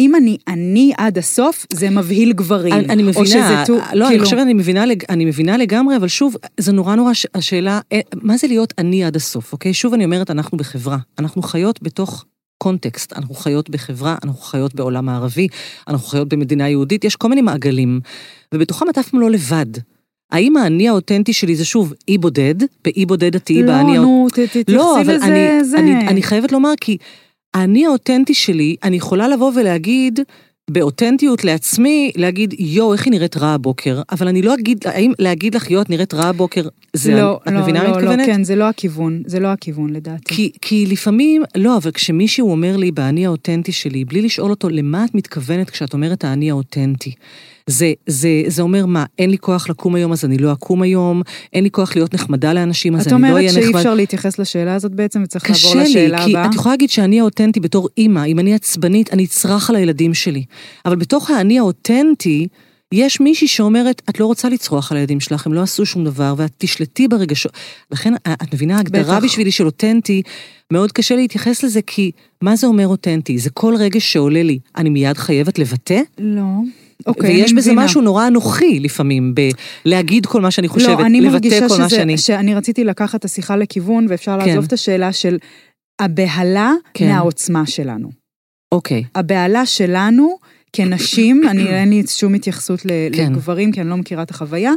שאם אני אני עד הסוף, זה מבהיל גברים. אני, אני מבינה, או שזה טו, לא, כאילו, אני חושבת, אני מבינה, אני מבינה לגמרי, אבל שוב, זה נורא נורא ש- השאלה, אה, מה זה להיות אני עד הסוף, אוקיי? שוב אני אומרת, אנחנו בחברה, אנחנו חיות בתוך קונטקסט, אנחנו חיות בחברה, אנחנו חיות בעולם הערבי, אנחנו חיות במדינה יהודית, יש כל מיני מעגלים, ובתוכם את אף פעם לא לבד. האם האני האותנטי שלי זה שוב אי בודד, באי בודד את תהיי לא, באני נו, ת- תתייחסי לא, לזה, אני, זה. אני, אני חייבת לומר, כי האני האותנטי שלי, אני יכולה לבוא ולהגיד, באותנטיות לעצמי, להגיד, יואו, איך היא נראית רע הבוקר, אבל אני לא אגיד, האם להגיד לך, יואו, את נראית רע הבוקר, זה, לא, את לא, מבינה מה לא, אני מתכוונת? לא, כן, זה לא הכיוון, זה לא הכיוון לדעתי. כי, כי לפעמים, לא, אבל כשמישהו אומר לי באני האותנטי שלי, בלי לשאול אותו למה את מתכוונת כשאת אומרת האני האותנטי, זה, זה, זה אומר מה, אין לי כוח לקום היום אז אני לא אקום היום, אין לי כוח להיות נחמדה לאנשים אז את אני לא אומרת אהיה שאי נחמד. אפשר להתייחס לשאלה הזאת בעצם, וצריך לעבור קשה לי, לשאלה כי הבאה. את יכולה להגיד שאני האותנטי בתור אימא, אם אני עצבנית, אני אצרח על הילדים שלי. אבל בתוך האני האותנטי, יש מישהי שאומרת, את לא רוצה לצרוח על הילדים שלך, הם לא עשו שום דבר, ואת תשלטי ברגשות. לכן, את מבינה, ההגדרה. בשבילי של אותנטי, מאוד קשה להתייחס לזה, כי מה זה אומר אותנטי? זה כל רגש שעולה לי, אני מיד חייבת לבטא? לא. אוקיי, ויש בזה מבינה. משהו נורא אנוכי לפעמים, בלהגיד כל מה שאני חושבת, לא, אני לבטא מרגישה כל מה שזה, שאני... שאני רציתי לקחת את השיחה לכיוון, ואפשר כן. לעזוב את השאלה של הבהלה כן. מהעוצמה שלנו. אוקיי. הבהלה שלנו, כנשים, אני, אין לי שום התייחסות ל- כן. לגברים, כי אני לא מכירה את החוויה,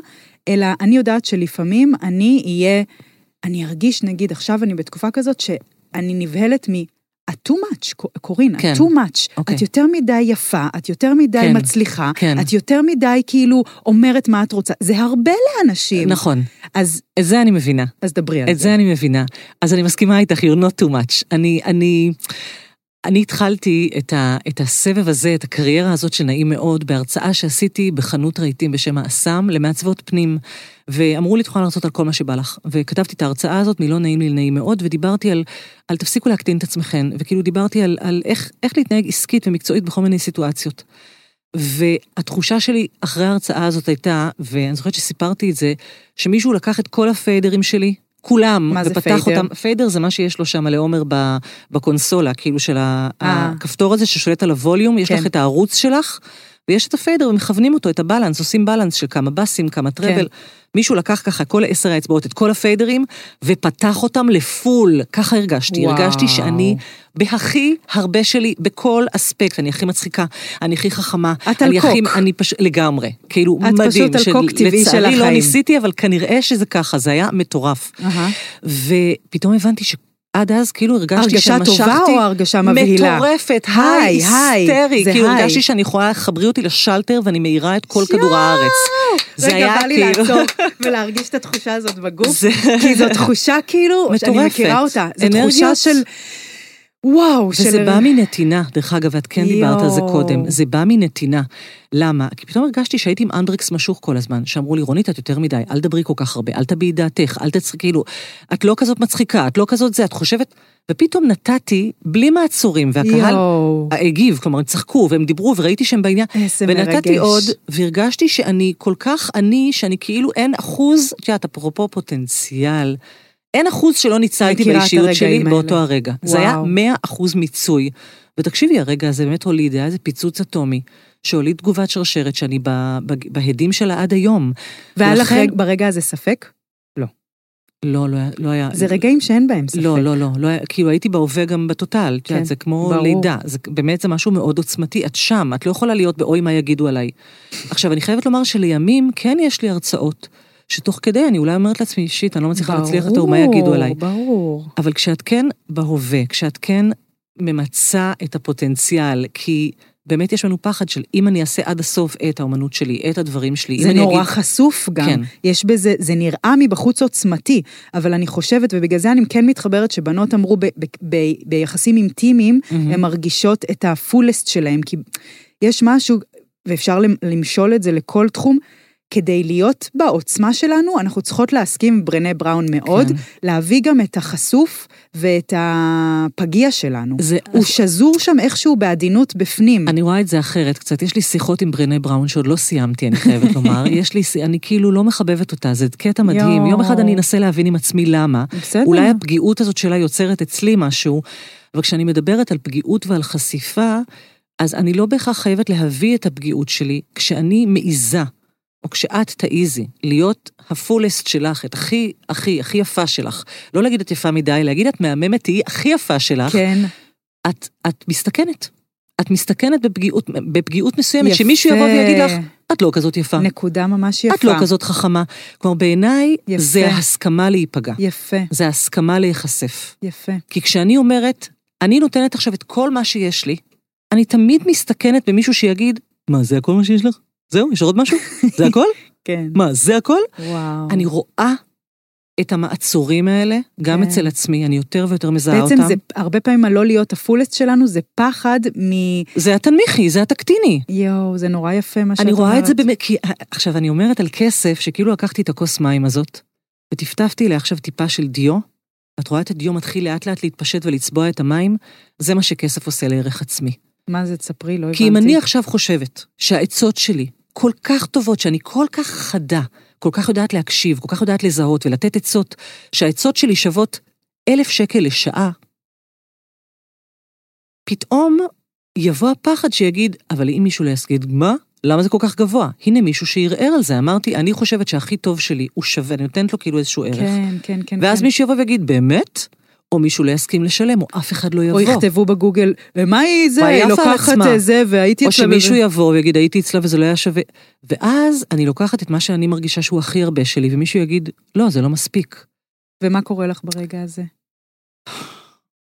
אלא אני יודעת שלפעמים אני אהיה, אני ארגיש, נגיד, עכשיו אני בתקופה כזאת, שאני נבהלת מ... את too much, קורין, את כן. too much. אוקיי. את יותר מדי יפה, את יותר מדי כן. מצליחה, כן. את יותר מדי כאילו אומרת מה את רוצה. זה הרבה לאנשים. נכון, אז, את זה אני מבינה. אז דברי על את זה אני מבינה. אז אני מסכימה איתך, you're not too much. אני, אני, אני התחלתי את, ה, את הסבב הזה, את הקריירה הזאת שנעים מאוד, בהרצאה שעשיתי בחנות רהיטים בשם האסם למעצבות פנים. ואמרו לי, תוכל להרצות על כל מה שבא לך. וכתבתי את ההרצאה הזאת, מלא נעים לי לנעים מאוד, ודיברתי על, על תפסיקו להקטין את עצמכם, וכאילו דיברתי על, על איך, איך להתנהג עסקית ומקצועית בכל מיני סיטואציות. והתחושה שלי אחרי ההרצאה הזאת הייתה, ואני זוכרת שסיפרתי את זה, שמישהו לקח את כל הפיידרים שלי, כולם, מה זה ופתח fader? אותם. fader זה מה שיש לו שם לעומר בקונסולה, כאילו של אה. הכפתור הזה ששולט על הווליום, יש כן. לך את הערוץ שלך, ויש את ה fader, ומכוונים אותו, את ה balance, עושים balance של כמה בסים, כמה treble. מישהו לקח ככה כל עשר האצבעות, את כל הפיידרים, ופתח אותם לפול. ככה הרגשתי. וואו. הרגשתי שאני בהכי הרבה שלי, בכל אספקט, אני הכי מצחיקה, אני הכי חכמה. את על קוק. אני פשוט, לגמרי. כאילו, את מדהים. פשוט על קוק טבעי של לצערי לא החיים. ניסיתי, אבל כנראה שזה ככה, זה היה מטורף. אהה. ופתאום הבנתי שעד אז כאילו הרגשתי הרגשה שמשכתי... טובה או הרגשה מבהילה? מטורפת, היי, היי, היסטרי. כאילו היי. הרגשתי שאני יכולה, חברי אותי לשלטר ואני מאירה את כל כדור הארץ. זה רגע, היה בא לי כאילו... לעצור ולהרגיש את התחושה הזאת בגוף, זה- כי זו תחושה כאילו, מטורפת. מכירה אותה, זו. תחושה של, וואו, וזה של... בא מנתינה, דרך אגב, ואת כן דיברת על זה. קודם, זה בא מנתינה. למה? כי פתאום הרגשתי שהייתי עם אנדריקס משוך כל הזמן, שאמרו לי, רונית, את יותר מדי, אל תדברי כל כך הרבה, אל תביעי דעתך, אל תצחקי, כאילו, את לא כזאת מצחיקה, את לא כזאת זה, את חושבת... ופתאום נתתי, בלי מעצורים, והקהל יואו. הגיב, כלומר, הם צחקו, והם דיברו, וראיתי שהם בעניין. איזה ונתתי מרגש. עוד, והרגשתי שאני כל כך עני, שאני כאילו אין אחוז, את יודעת, אפרופו פוטנציאל, אין אחוז שלא ניצלתי באישיות שלי באותו האלה. הרגע. זה היה וואו. 100 אחוז מיצוי. ותקשיבי, הרגע הזה באמת הוליד, היה איזה פיצוץ אטומי, שהוליד תגובת שרשרת שאני בהדים שלה עד היום. והיה לך ולכן- רגע- ברגע הזה ספק? לא, לא היה... לא היה זה רגעים שאין בהם ספק. לא, לא, לא, לא, היה- כאילו הייתי בהווה גם בטוטל, כן, יודעת, זה כמו ברור. לידה, זה באמת זה משהו מאוד עוצמתי, את שם, את לא יכולה להיות באוי מה יגידו עליי. עכשיו, אני חייבת לומר שלימים כן יש לי הרצאות, שתוך כדי אני אולי אומרת לעצמי, שיט, אני לא מצליחה להצליח יותר, מה יגידו עליי. ברור, ברור. אבל כשאת כן בהווה, כשאת כן ממצה את הפוטנציאל, כי באמת יש לנו פחד של אם אני אעשה עד הסוף את האומנות שלי, את הדברים שלי, אם זה אני נורא אגיד... חשוף גם. כן. יש בזה, זה נראה מבחוץ עוצמתי, אבל אני חושבת, ובגלל זה אני כן מתחברת, שבנות אמרו ב, ב, ב, ביחסים אינטימיים, מהמם. הן מרגישות את הפולסט שלהם, כי יש משהו, ואפשר למ- למשול את זה לכל תחום, כדי להיות בעוצמה שלנו, אנחנו צריכות להסכים עם ברנה בראון מאוד, כן. להביא גם את החשוף ואת הפגיע שלנו. זה- הוא שזור שם איכשהו בעדינות בפנים. אני רואה את זה אחרת קצת, יש לי שיחות עם ברנה בראון שעוד לא סיימתי, אני חייבת לומר, יש לי, אני כאילו לא מחבבת אותה, זה קטע מדהים. יום אחד אני אנסה להבין עם עצמי למה. בסדר. אולי הפגיעות הזאת שלה יוצרת אצלי משהו, אבל כשאני מדברת על פגיעות ועל חשיפה, אז אני לא בהכרח חייבת להביא את הפגיעות שלי כשאני מעיזה, או כשאת תעיזי, להיות הפולסט שלך, את הכי, הכי, הכי יפה שלך. לא להגיד את יפה מדי, להגיד את מהממת, תהיי הכי יפה שלך. כן. את, את מסתכנת. את מסתכנת בפגיעות, בפגיעות מסוימת, יפה. שמישהו יבוא ויגיד לך, את לא כזאת יפה. נקודה ממש יפה. את לא כזאת חכמה. כלומר, בעיניי. זה ההסכמה להיפגע. יפה, זה ההסכמה להיחשף. יפה. כי כשאני אומרת, אני נותנת עכשיו את כל מה שיש לי, אני תמיד מסתכנת במישהו שיגיד, מה, זה הכל מה שיש לך? זהו, יש עוד משהו? זה הכל? כן. מה, זה הכל? וואו. אני רואה את המעצורים האלה, גם כן. אצל עצמי, אני יותר ויותר מזהה אותם. בעצם זה, הרבה פעמים הלא להיות הפולסט שלנו, זה פחד מ... זה התנמיכי, זה התקטיני. יואו, זה נורא יפה מה שאת אני אומרת. רואה את זה באמת, כי עכשיו אני אומרת על כסף, שכאילו לקחתי את הכוס מים הזאת, וטפטפתי אליה עכשיו טיפה של דיו, ואת רואה את הדיו מתחיל לאט לאט להתפשט ולצבוע את המים, זה מה שכסף עושה לערך עצמי. מה זה, תספרי, לא הבנתי. כי אם אני עכשיו חושבת שהעצות שלי כל כך טובות, שאני כל כך חדה, כל כך יודעת להקשיב, כל כך יודעת לזהות ולתת עצות, שהעצות שלי שוות אלף שקל לשעה, פתאום יבוא הפחד שיגיד, אבל אם מישהו לא יסגיד, מה? למה זה כל כך גבוה? הנה מישהו שערער על זה. אמרתי, אני חושבת שהכי טוב שלי הוא שווה, אני נותנת לו כאילו איזשהו ערך. כן, כן, כן. ואז כן. מישהו יבוא ויגיד, באמת? או מישהו לא יסכים לשלם, או אף אחד לא או יבוא. יכתבו בגוגל, מה היא זה, היא לוקחת עצמה?" את זה, והייתי או אצלה שמישהו בזה." יבוא ויגיד, הייתי אצלה וזה לא היה שווה. ואז אני לוקחת את מה שאני מרגישה שהוא הכי הרבה שלי, ומישהו יגיד, לא, זה לא מספיק. ומה קורה לך ברגע הזה?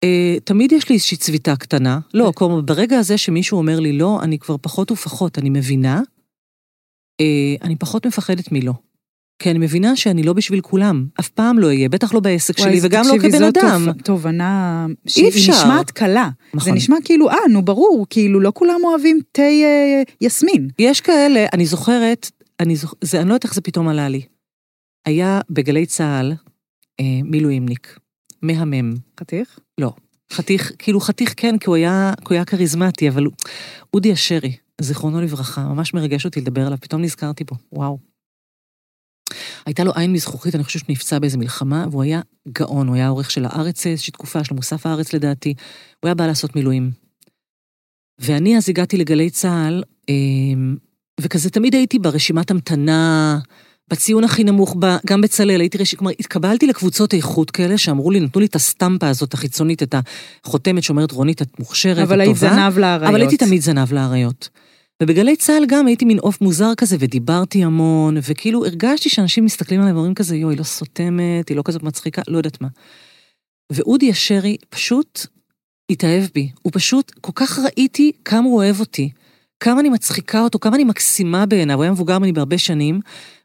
אה, תמיד יש לי איזושהי צביטה קטנה. לא, כלומר, ברגע הזה שמישהו אומר לי לא, אני כבר פחות ופחות, אני מבינה, אה, אני פחות מפחדת מלא. כי אני מבינה שאני לא בשביל כולם, אף פעם לא אהיה, בטח לא בעסק שלי, וגם לא כבן אדם. תובנה אי שהיא אפשר. נשמעת קלה. זה נכון. נשמע כאילו, אה, נו ברור, כאילו לא כולם אוהבים תה אה, יסמין. יש כאלה, אני זוכרת, אני, זוכ... זה, אני לא יודעת איך זה פתאום עלה לי. היה בגלי צה"ל אה, מילואימניק, מהמם. חתיך? חתיך, כאילו חתיך כן, כי הוא היה, כי הוא היה כריזמטי, אבל הוא... אודי אשרי, זיכרונו לברכה, ממש מרגש אותי לדבר עליו, פתאום נזכרתי בו, וואו. הייתה לו עין מזכוכית, אני חושבת שנפצע באיזה מלחמה, והוא היה גאון, הוא היה עורך של הארץ איזושהי תקופה, של מוסף הארץ לדעתי, הוא היה בא לעשות מילואים. ואני אז הגעתי לגלי צה"ל, אמ, וכזה תמיד הייתי ברשימת המתנה, בציון הכי נמוך, גם בצלאל, הייתי רשימת, כלומר, התקבלתי לקבוצות איכות כאלה שאמרו לי, נתנו לי את הסטמפה הזאת החיצונית, את החותמת שאומרת, רונית, את מוכשרת, את אבל היית טובה. זנב לאריות. אבל הייתי תמיד זנב לאריות. ובגלי צה"ל גם הייתי מין עוף מוזר כזה, ודיברתי המון, וכאילו הרגשתי שאנשים מסתכלים עליי ואומרים כזה, יואי, היא לא סותמת, היא לא כזאת מצחיקה, לא יודעת מה. ואודי אשרי פשוט התאהב בי. הוא פשוט, כל כך ראיתי כמה הוא אוהב אותי, כמה אני מצחיקה אותו, כמה אני מקסימה בעיניו. הוא היה מבוגר ממני בהרבה שנים,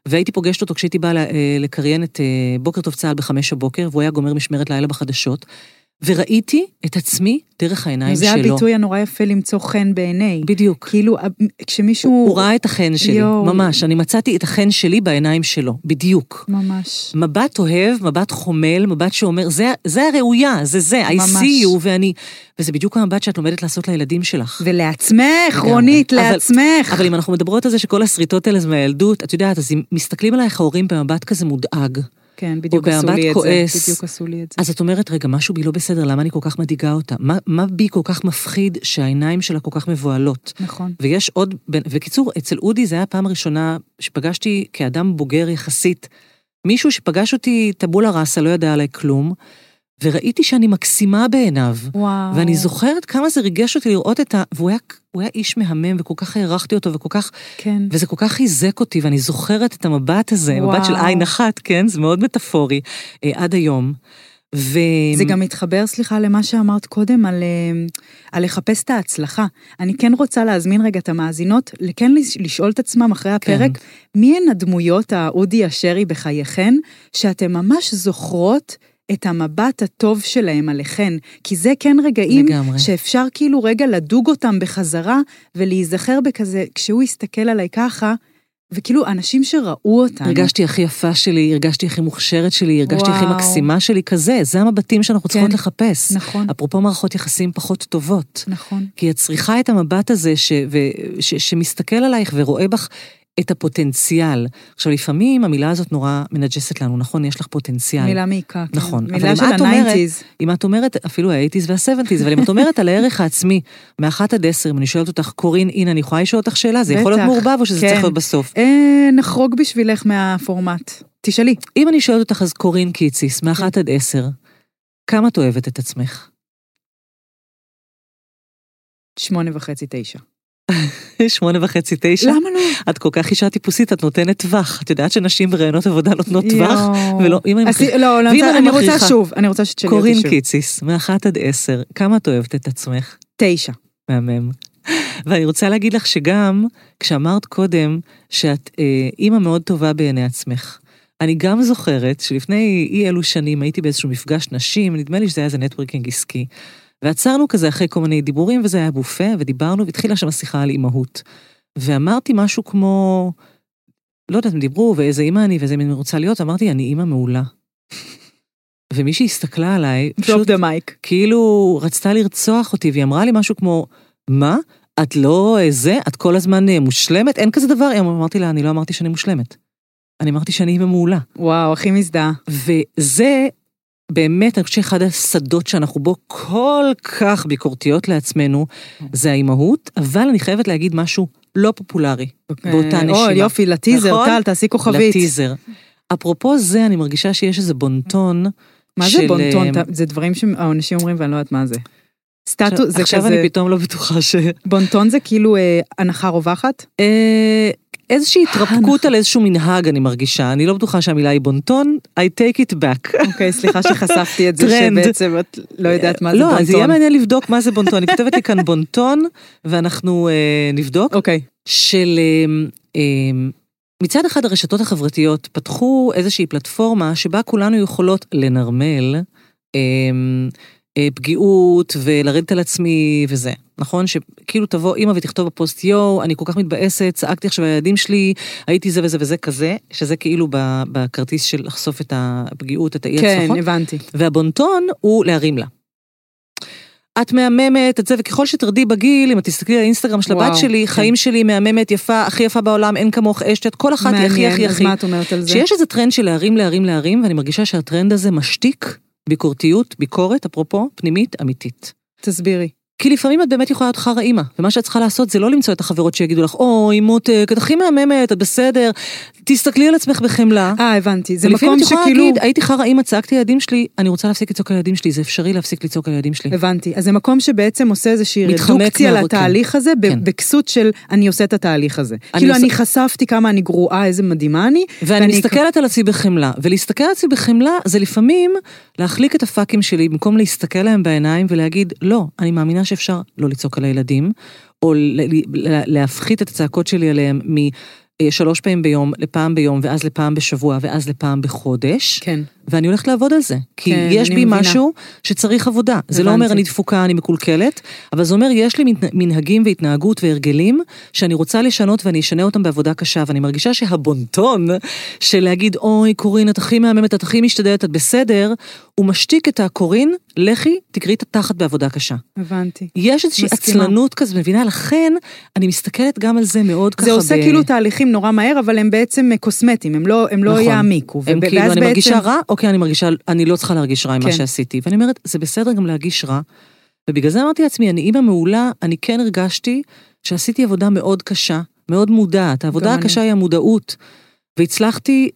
והייתי פוגשת אותו כשהייתי באה אה, לקריין את אה, בוקר טוב צה"ל בחמש הבוקר, והוא היה גומר משמרת לילה בחדשות, וראיתי את עצמי דרך העיניים זה שלו. הביטוי הנורא יפה למצוא חן בעיני. בדיוק. כאילו, כשמישהו... הוא ראה את החן שלי, יואו. ממש. אני מצאתי את החן שלי בעיניים שלו, בדיוק. ממש. מבט אוהב, מבט חומל, מבט שאומר, זה, זה הראויה, זה זה, I ממש. see you, ואני... וזה בדיוק המבט שאת לומדת לעשות לילדים שלך. ולעצמך. רונית, אבל- לעצמך. אבל אם אנחנו מדברות על זה שכל הסריטות האלה זה מהילדות, את יודעת, אז אם מסתכלים עלייך ההורים במבט כזה מודאג, כן, בדיוק עשו לי את כועס. זה. בדיוק עשו לי את זה. אז את אומרת, רגע, משהו בי לא בסדר, למה אני כל כך מדאיגה אותה? מה, מה בי כל כך מפחיד שהעיניים שלה כל כך מבוהלות? נכון. ויש עוד, בקיצור, אצל אודי זה היה הפעם הראשונה שפגשתי כאדם בוגר יחסית, מישהו שפגש אותי טבולה ראסה, לא ידע עליי כלום, וראיתי שאני מקסימה בעיניו. וואו. ואני זוכרת כמה זה ריגש אותי לראות את ה... והוא היה, היה איש מהמם, וכל כך הערכתי אותו, וכל כך... כן. וזה כל כך חיזק אותי, ואני זוכרת את המבט הזה, וואו. מבט של עין אחת, כן? זה מאוד מטאפורי, אה, עד היום. ו... זה גם מתחבר, סליחה, למה שאמרת קודם, על, אה, על לחפש את ההצלחה. אני כן רוצה להזמין רגע את המאזינות, כן לש- לשאול את עצמם אחרי הפרק, כן. מי הן הדמויות האודי אשרי בחייכן, שאתן ממש זוכרות את המבט הטוב שלהם עליכן, כי זה כן רגעים לגמרי. שאפשר כאילו רגע לדוג אותם בחזרה ולהיזכר בכזה, כשהוא יסתכל עליי ככה, וכאילו אנשים שראו אותנו. הרגשתי הכי יפה שלי, הרגשתי הכי מוכשרת שלי, הרגשתי הכי וואו. מקסימה שלי, כזה, זה המבטים שאנחנו צריכות כן. לחפש. נכון, אפרופו מערכות יחסים פחות טובות. נכון. כי את צריכה את המבט הזה ש, ו, ש, שמסתכל עלייך ורואה בך את הפוטנציאל. עכשיו, לפעמים המילה הזאת נורא מנג'סת לנו, נכון? יש לך פוטנציאל. מילה מעיקה, כן. נכון, מילה של ה nineties. אם את אומרת, אפילו ה-80's וה-70's, אבל אם את אומרת על הערך העצמי, מאחת עד עשר, אם אני שואלת אותך, קורין, הנה, אני יכולה לשאול אותך שאלה, זה יכול להיות מעורבב או שזה כן. צריך להיות בסוף? אה, נחרוג בשבילך מהפורמט. תשאלי. אם אני שואלת אותך, אז קורין קיציס, מאחת עד עשר, כמה את אוהבת את עצמך? שמונה וחצי, תשע. שמונה וחצי, תשע? למה לא? את כל כך אישה טיפוסית, את נותנת טווח. את יודעת שנשים ברעיונות עבודה נותנות טווח? ולא, אם אני מכריחה- לא, לא, אני רוצה שוב, אני רוצה שתשאלי אותי קורין שוב. קיציס, מאחת עד עשר, כמה את אוהבת את עצמך? תשע. מהמם. ואני רוצה להגיד לך שגם, כשאמרת קודם שאת אה, אימא מאוד טובה בעיני עצמך, אני גם זוכרת שלפני אי אלו שנים הייתי באיזשהו מפגש נשים, נדמה לי שזה היה איזה נטוורקינג עסקי, ועצרנו כזה אחרי כל מיני דיבורים, וזה היה בופה, ודיברנו, והתחילה שם השיחה על אימהות. ואמרתי משהו כמו, לא יודעת, הם דיברו, ואיזה אימא אני, ואיזה מין אני רוצה להיות, אמרתי, אני אימא מעולה. ומישהי הסתכלה עליי, פשוט. כאילו רצתה לרצוח אותי, והיא אמרה לי משהו כמו, מה? את לא זה? את כל הזמן אה, מושלמת? אין כזה דבר. אמרתי לה, אני לא אמרתי שאני מושלמת. אני אמרתי שאני אימא מעולה. וואו, הכי מזדהה. וזה באמת, אני חושבת שאחד השדות שאנחנו בו כל כך ביקורתיות לעצמנו, זה האימהות, אבל אני חייבת להגיד משהו לא פופולרי באותה אה, נשימה. או, יופי, לטיזר, נכון? טל, תעשי כוכבית. לטיזר. אפרופו זה, אני מרגישה שיש איזה בונטון מה של, זה בונטון? אה, זה דברים שהאנשים אומרים ואני לא יודעת מה זה. סטטוס, עכשיו- זה עכשיו כזה, אני פתאום לא בטוחה ש... בונטון זה כאילו אה, הנחה רווחת? אה, איזושהי התרפקות על איזשהו מנהג אני מרגישה, אני לא בטוחה שהמילה היא בונטון, I take it back. אוקיי, סליחה שחשפתי את זה. שבעצם את לא יודעת מה זה לא, בונטון. אז יהיה מעניין לבדוק מה זה בונטון. אני כותבת לי כאן בונטון, ואנחנו אה, נבדוק. אוקיי. של... אה, אה, מצד אחד הרשתות החברתיות פתחו איזושהי פלטפורמה שבה כולנו יכולות לנרמל פגיעות ולרדת על עצמי וזה, נכון? שכאילו תבוא אימא ותכתוב בפוסט יואו, אני כל כך מתבאסת, צעקתי עכשיו על הילדים שלי, הייתי זה וזה וזה כזה, שזה כאילו בכרטיס של לחשוף את הפגיעות, את האי כן, הצלחות. הבנתי. והבונטון הוא להרים לה. את מהממת, את זה, וככל שתרדי בגיל, אם את תסתכלי על האינסטגרם של הבת שלי, כן. חיים שלי מהממת, יפה, הכי יפה בעולם, אין כמוך אש, את כל אחת היא הכי הכי מעניין, אז הכי. מה את אומרת על זה? שיש איזה טרנד של להרים, להרים, להרים, ואני מרגישה שהטרנד הזה משתיק ביקורתיות, ביקורת, אפרופו, פנימית, אמיתית. תסבירי. כי לפעמים את באמת יכולה להיות חרא אימא, ומה שאת צריכה לעשות זה לא למצוא את החברות שיגידו לך, אוי, מותק, את הכי מהממת, את בסדר, תסתכלי על עצמך בחמלה. אה, הבנתי. זה מקום את יכולה שכאילו... להגיד, הייתי חרא אימא, צעקתי לילדים שלי, אני רוצה להפסיק לצעוק על הילדים שלי, זה אפשרי להפסיק לצעוק על הילדים שלי. הבנתי. אז זה מקום שבעצם עושה איזושהי רדוקציה לתהליך הזה, כן. בכסות של אני עושה את התהליך הזה. כאילו אני חשפתי כמה אני גרועה, איזה מדהימה אני. ואני מסתכלת על עצמי בחמלה, ולהסתכל על עצמי בחמלה זה לפעמים להחליק את הפאקים שלי במקום להסתכל להם בעיניים ולהגיד, לא, אני מאמינה שאפשר לא לצעוק על הילדים, או להפחית את הצעקות שלי עליהם משלוש פעמים ביום לפעם ביום, ואז לפעם בשבוע, ואז לפעם בחודש. כן. ואני הולכת לעבוד על זה. כי כן, יש בי מבינה. משהו שצריך עבודה. זה לא אומר הבנתי. אני דפוקה, אני מקולקלת, אבל זה אומר יש לי מנהגים והתנהגות והרגלים שאני רוצה לשנות ואני אשנה אותם בעבודה קשה, ואני מרגישה שהבונטון של להגיד, אוי, קורין, את הכי מהממת, את הכי משתדלת, את בסדר, הוא משתיק את הקורין, לכי, תקראי את התחת בעבודה קשה. הבנתי. יש איזושהי. עצלנות כזאת, מבינה? לכן אני מסתכלת גם על זה מאוד ככה זה עושה ב- כאילו תהליכים נורא מהר, אבל הם בעצם קוסמטיים, הם לא, הם לא נכון. יעמיקו. הם כאילו, אני בעצם- מרגישה רע, אוקיי, אני מרגישה, אני לא צריכה להרגיש רע עם מה כן. שעשיתי. ואני אומרת, זה בסדר גם להרגיש רע. ובגלל זה אמרתי לעצמי, אני אימא מעולה, אני כן הרגשתי שעשיתי עבודה מאוד קשה, מאוד מודעת. העבודה גם אני. הקשה היא המודעות. והצלחתי,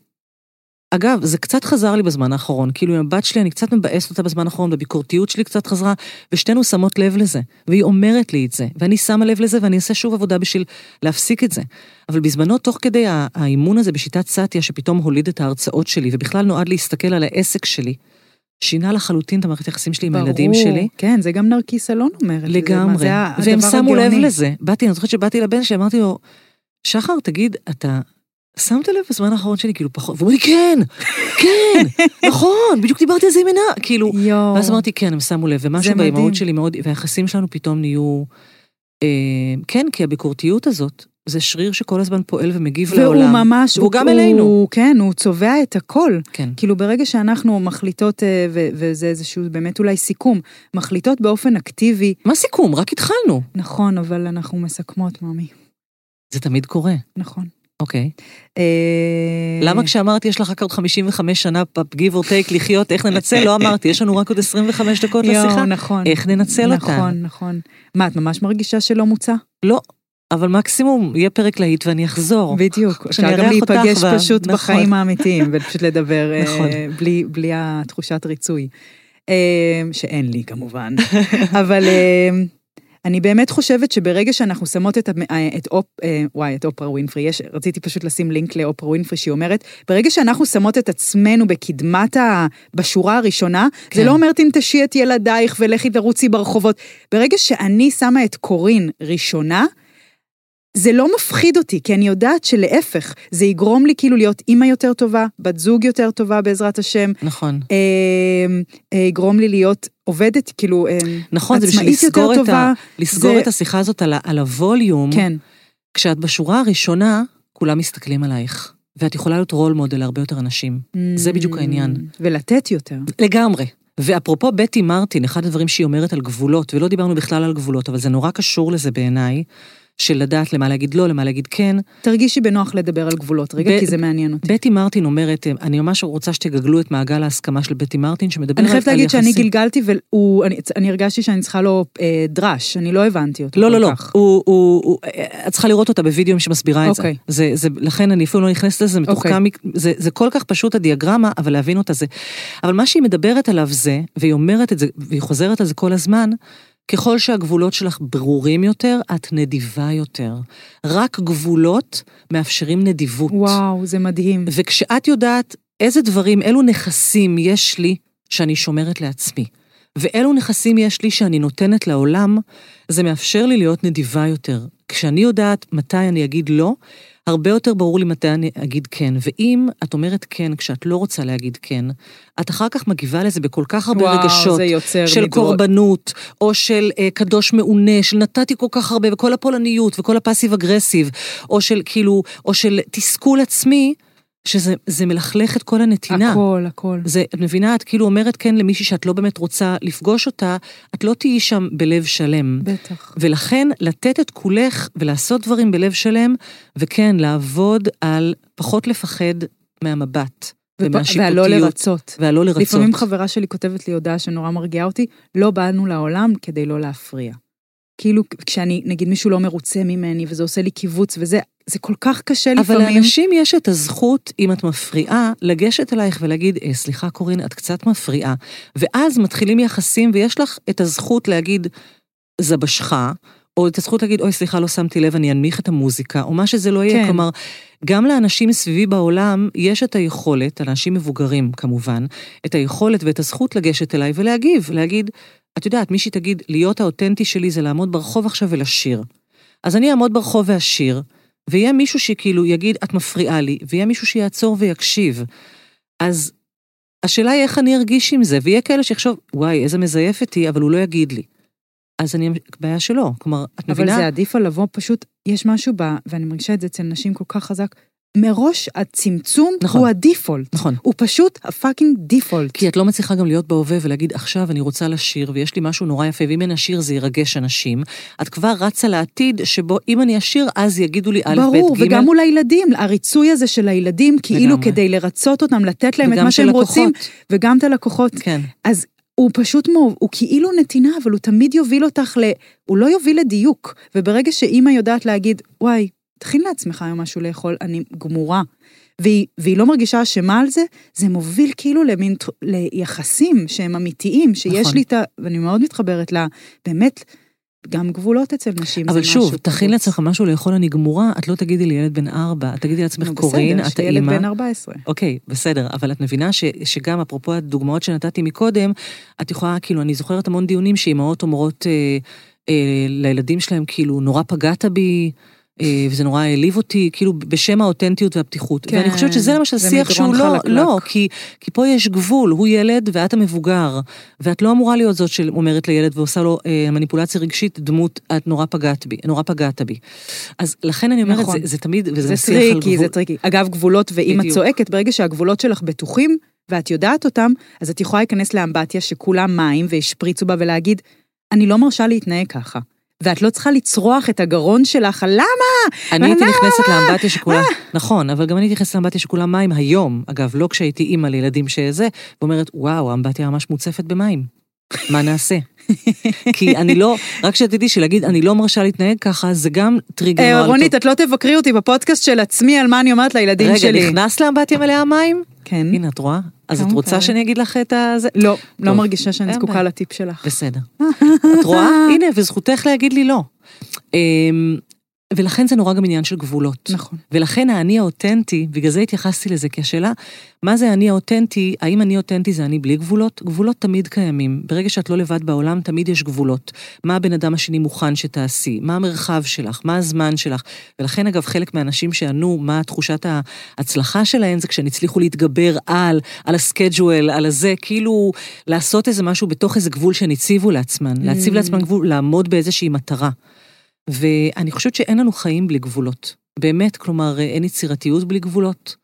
אגב, זה קצת חזר לי בזמן האחרון, כאילו עם הבת שלי, אני קצת מבאסת אותה בזמן האחרון, בביקורתיות שלי קצת חזרה, ושתינו שמות לב לזה. והיא אומרת לי את זה, ואני שמה לב לזה, ואני אעשה שוב עבודה בשביל להפסיק את זה. אבל בזמנו, תוך כדי האימון הזה בשיטת סאטיה, שפתאום הוליד את ההרצאות שלי, ובכלל נועד להסתכל על העסק שלי, שינה לחלוטין את המערכת היחסים שלי עם הילדים ברור. שלי. כן, זה גם נרקיס אלון אומרת. לגמרי. זה והם שמו לב הגאוני. לזה. באתי, אני זוכרת שבאתי לבן שלי, אמרתי לו, שחר, תגיד, אתה שמת לב בזמן האחרון שלי, כאילו, פחות, והוא אומר לי, כן, כן, נכון, בדיוק דיברתי על זה עם עינה, כאילו. יואו. ואז אמרתי, כן, הם שמו לב, ומשהו. באימהות שלי מאוד, והיחסים שלנו פתאום נהיו... אה, כן, כי הביקורתיות הזאת, זה שריר שכל הזמן פועל ומגיב והוא לעולם. ממש, והוא הוא, גם הוא, אלינו. כן, הוא צובע את הכל. כן. כאילו ברגע שאנחנו מחליטות, אה, ו- וזה איזשהו באמת אולי סיכום, מחליטות באופן אקטיבי, מה סיכום? רק התחלנו. נכון, אבל אנחנו מסכמות, מאמי. זה תמיד קורה. נכון. אוקיי. אה, למה כשאמרתי יש לך רק עוד 55 שנה, give or take, לחיות, איך ננצל? לא אמרתי, יש לנו רק עוד 25 דקות לשיחה. נכון. איך ננצל אותן? נכון, נכון. מה, את ממש מרגישה שלא מוצע? לא, אבל מקסימום יהיה פרק להיט ואני אחזור. בדיוק. אפשר גם להיפגש פשוט נכון. בחיים האמיתיים, ופשוט לדבר אה, נכון. בלי- בלי התחושת ריצוי. אה, שאין לי כמובן. אבל אה, אני באמת חושבת שברגע שאנחנו שמות את, אה, את אופ... אה, וואי, את אופרה ווינפרי, יש, רציתי פשוט לשים לינק לאופרה ווינפרי, שהיא אומרת, ברגע שאנחנו שמות את עצמנו בקדמת ה... בשורה הראשונה, כן. זה לא אומר תנטשי את ילדייך ולכי תרוצי ברחובות. ברגע שאני שמה את קורין ראשונה, זה לא מפחיד אותי, כי אני יודעת שלהפך, זה יגרום לי כאילו להיות אימא יותר טובה, בת זוג יותר טובה בעזרת השם, נכון. אה, אה, יגרום לי להיות עובדת, כאילו, אה, נכון, זה בשביל עצמאית יותר לסגור, את, טובה. ה, לסגור זה- את השיחה הזאת על, ה, על הווליום. כן, כשאת בשורה הראשונה, כולם מסתכלים עלייך. ואת יכולה להיות רול מודל להרבה יותר אנשים. זה בדיוק העניין. Mm, ולתת יותר. לגמרי. ואפרופו בטי מרטין, אחד הדברים שהיא אומרת על גבולות, ולא דיברנו בכלל על גבולות, אבל זה נורא קשור לזה בעיניי, של לדעת למה להגיד לא, למה להגיד כן. תרגישי בנוח לדבר על גבולות רגע, ב- כי זה מעניין אותי. בטי מרטין אומרת, אני ממש רוצה שתגגלו את מעגל ההסכמה של בטי מרטין, שמדבר אני על, חייבת על להגיד שאני יחסים. גלגלתי ואני הרגשתי שאני צריכה לו אה, דרש, אני לא הבנתי אותו לא, לא, לא. הוא, הוא, הוא, את צריכה לראות אותה בווידאו שמסבירה את זה. אוקיי. זה, זה. לכן אני אפילו לא נכנסת לזה, זה מתוחכם, זה, זה כל כך פשוט הדיאגרמה, אבל להבין אותה זה. אבל מה שהיא מדברת עליו זה, והיא אומרת את זה, והיא חוזרת על זה כל הזמן, ככל שהגבולות שלך ברורים יותר, את נדיבה יותר. רק גבולות מאפשרים נדיבות. וואו, זה מדהים. וכשאת יודעת איזה דברים, אילו נכסים יש לי שאני שומרת לעצמי, ואילו נכסים יש לי שאני נותנת לעולם, זה מאפשר לי להיות נדיבה יותר. כשאני יודעת מתי אני אגיד לא, הרבה יותר ברור לי מתי אני אגיד כן. ואם את אומרת כן כשאת לא רוצה להגיד כן, את אחר כך מגיבה לזה בכל כך הרבה וואו, רגשות. זה יוצר של מדרון. קורבנות, או של אה, קדוש מעונה, של נתתי כל כך הרבה, וכל הפולניות, וכל הפאסיב אגרסיב, או של כאילו, או של תסכול עצמי, שזה זה מלכלך את כל הנתינה. הכל, הכל. זה, את מבינה, את כאילו אומרת כן למישהי שאת לא באמת רוצה לפגוש אותה, את לא תהיי שם בלב שלם. בטח. ולכן לתת את כולך ולעשות דברים בלב שלם, וכן, לעבוד על פחות לפחד מהמבט. ומהשיפוטיות. והלא לרצות. והלא לרצות. לפעמים חברה שלי כותבת לי הודעה שנורא מרגיעה אותי, לא באנו לעולם כדי לא להפריע. כאילו, כשאני, נגיד מישהו לא מרוצה ממני, וזה עושה לי קיבוץ וזה, זה כל כך קשה אבל לפעמים. לאנשים יש את הזכות, אם את מפריעה, לגשת אלייך ולהגיד, אה, סליחה קורין, את קצת מפריעה. ואז מתחילים יחסים, ויש לך את הזכות להגיד, זבשך, או את הזכות להגיד, אוי, סליחה, לא שמתי לב, אני אנמיך את המוזיקה, או מה שזה לא יהיה. כן. כלומר, גם לאנשים מסביבי בעולם, יש את היכולת, אנשים מבוגרים כמובן, את היכולת ואת הזכות לגשת אליי ולהגיב, להגיד, את יודעת, מישהי תגיד, להיות האותנטי שלי זה לעמוד ברחוב עכשיו ולשיר. אז אני אעמוד ברחוב ואשיר, ויהיה מישהו שכאילו יגיד, את מפריעה לי, ויהיה מישהו שיעצור ויקשיב. אז השאלה היא איך אני ארגיש עם זה, ויהיה כאלה שיחשוב, וואי, איזה מזייפת היא, אבל הוא לא יגיד לי. אז אני, בעיה שלו. כלומר, את אבל מבינה? זה עדיף על לבוא, פשוט, יש משהו ב... ואני מרגישה את זה אצל נשים כל כך חזק, מראש הצמצום נכון. הוא הדיפולט. נכון. הוא פשוט הפאקינג דיפולט. כי את לא מצליחה גם להיות בהווה ולהגיד, עכשיו אני רוצה לשיר, ויש לי משהו נורא יפה, ואם אני אשיר זה ירגש אנשים. את כבר רצה לעתיד שבו אם אני אשיר, אז יגידו לי א', ב', ג'. ברור, וגם מול הילדים, הריצוי הזה של הילדים, כאילו לגמרי. כדי לרצות אותם, לתת להם את מה שהם לקוחות. רוצים, וגם את הלקוחות. כן. אז הוא פשוט, מו, הוא כאילו נתינה, אבל הוא תמיד יוביל אותך ל... הוא לא יוביל לדיוק. וברגע שאימא יודעת להגיד, וואי, תכין לעצמך היום משהו לאכול, אני גמורה. והיא, והיא לא מרגישה אשמה על זה, זה מוביל כאילו למין, ליחסים שהם אמיתיים, שיש נכון. לי את ה... ואני מאוד מתחברת לה, באמת, גם גבולות אצל נשים אבל שוב, משהו תכין. לעצמך משהו לאכול אני גמורה, את לא תגידי לי ילד בן ארבע, את תגידי לעצמך נו, קורין, בסדר, את יש לי ילד האימא. בן 14. אוקיי, בסדר, אבל את מבינה ש, שגם אפרופו הדוגמאות שנתתי מקודם, את יכולה, כאילו, אני זוכרת המון דיונים שאימהות אומרות אה, אה, לילדים שלהם, כאילו, נורא פגעת בי, וזה נורא העליב אותי, כאילו, בשם האותנטיות והפתיחות. כן, ואני חושבת שזה למשל זה שיח שהוא לא, חלקלק. לא, כי, כי פה יש גבול, הוא ילד ואת המבוגר, ואת לא אמורה להיות זאת שאומרת לילד ועושה לו אה, מניפולציה רגשית, דמעות, את נורא פגעת בי, נורא פגעת בי. אז לכן אני אומרת, נכון. זה, זה תמיד, וזה זה שיח tricky, גבול. זה tricky. אגב, גבולות, ואם את. צועקת, ברגע שהגבולות שלך בטוחים, ואת יודעת אותם, אז את יכולה להיכנס לאמבטיה שכולה מים והשפריצו בה ולהגיד, אני לא מרשה להתנהג ככה. ואת לא צריכה לצרוח את הגרון שלך למה? אני הייתי? נכנסת לאמבטיה שכולה, נכון, אבל גם אני הייתי נכנסת לאמבטיה שכולה מים היום, אגב, לא כשהייתי אימא לילדים שזה, ואומרת, וואו, האמבטיה ממש מוצפת במים. מה נעשה? כי אני לא, רק שתדעי שלהגיד, אני לא מרשה להתנהג ככה, זה גם טריגר. אה, רונית. את לא תבקרי אותי בפודקאסט של עצמי על מה אני אומרת לילדים רגע, שלי. נכנס לאמבטיה מלאה מים? כן. הנה, את רואה? אז את רוצה. שאני אגיד לך את הזה? לא, לא. מרגישה שאני זקוקה. לטיפ שלך. בסדר. את רואה? הנה, וזכותך להגיד לי לא. ולכן זה נורא גם עניין של גבולות. נכון. ולכן האני האותנטי, בגלל זה התייחסתי לזה, כי השאלה, מה זה האני האותנטי, האם אני אותנטי זה אני בלי גבולות? גבולות תמיד קיימים. ברגע שאת לא לבד בעולם, תמיד יש גבולות. מה הבן אדם השני מוכן שתעשי? מה המרחב שלך? מה הזמן שלך? ולכן, אגב, חלק מהאנשים שענו מה תחושת ההצלחה שלהם, זה כשהם הצליחו להתגבר על, על הסקייג'ואל, על הזה, כאילו לעשות איזה משהו בתוך איזה גבול שהן הציבו לעצמן. להציב Mm. לעצמן גבול, לעמוד באיזושהי מטרה. ואני חושבת שאין לנו חיים בלי גבולות. באמת, כלומר, אין יצירתיות בלי גבולות.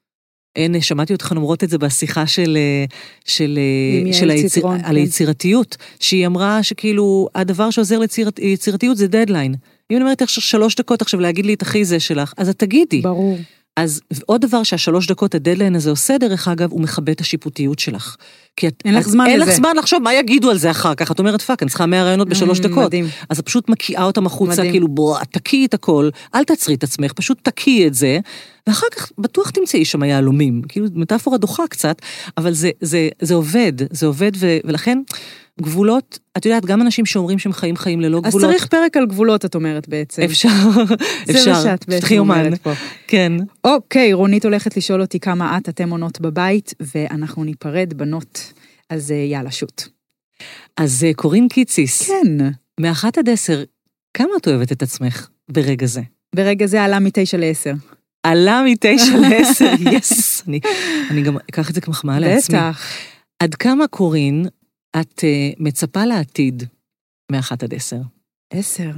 אין, שמעתי אתכן אומרות את זה בשיחה של, אה, של, אה, של היציר, ציטרון, על כן. היצירתיות, שהיא אמרה שכאילו, הדבר שעוזר ליצירתיות זה דדליין. אם אני אומרת לך שלוש דקות עכשיו להגיד לי את הכי זה שלך, אז את תגידי. ברור. אז עוד דבר שהשלוש דקות הדדליין הזה עושה, דרך אגב, הוא מכבה את השיפוטיות שלך. כי את, אין לך זמן אין לך לזה. זמן לחשוב מה יגידו על זה אחר כך. את אומרת, fuck, אני צריכה 100 רעיונות בשלוש דקות. מדהים. אז את פשוט מקיאה אותם החוצה, מדהים. כאילו, בוא, תקיאי את הכל, אל תעצרי את עצמך, פשוט תקיאי את זה, ואחר כך בטוח תמצאי שם יהלומים. כאילו, מטאפורה דוחה קצת, אבל זה, זה, זה עובד, זה עובד, ו, ולכן, גבולות, את יודעת, גם אנשים שאומרים שהם חיים חיים ללא אז גבולות, צריך פרק על גבולות, את אומרת בעצם. אפשר, זה אפשר, מה שאת בעצם אומרת פה. כן. אוקיי, רונית הולכת לשאול אותי כמה את, אתם עונות בבית, ואנחנו ניפרד, בנות. אז אה, יאללה, שוט. אז אה, קורין קיציס, כן. מאחת עד עשר, כמה את אוהבת את עצמך ברגע זה? ברגע זה עלה מתשע לעשר. עלה מתשע לעשר, יס. אני, אני גם אקח את זה כמחמאה לעצמי. בטח. עד כמה, קורין, את uh, מצפה לעתיד מאחת עד עשר? עשר.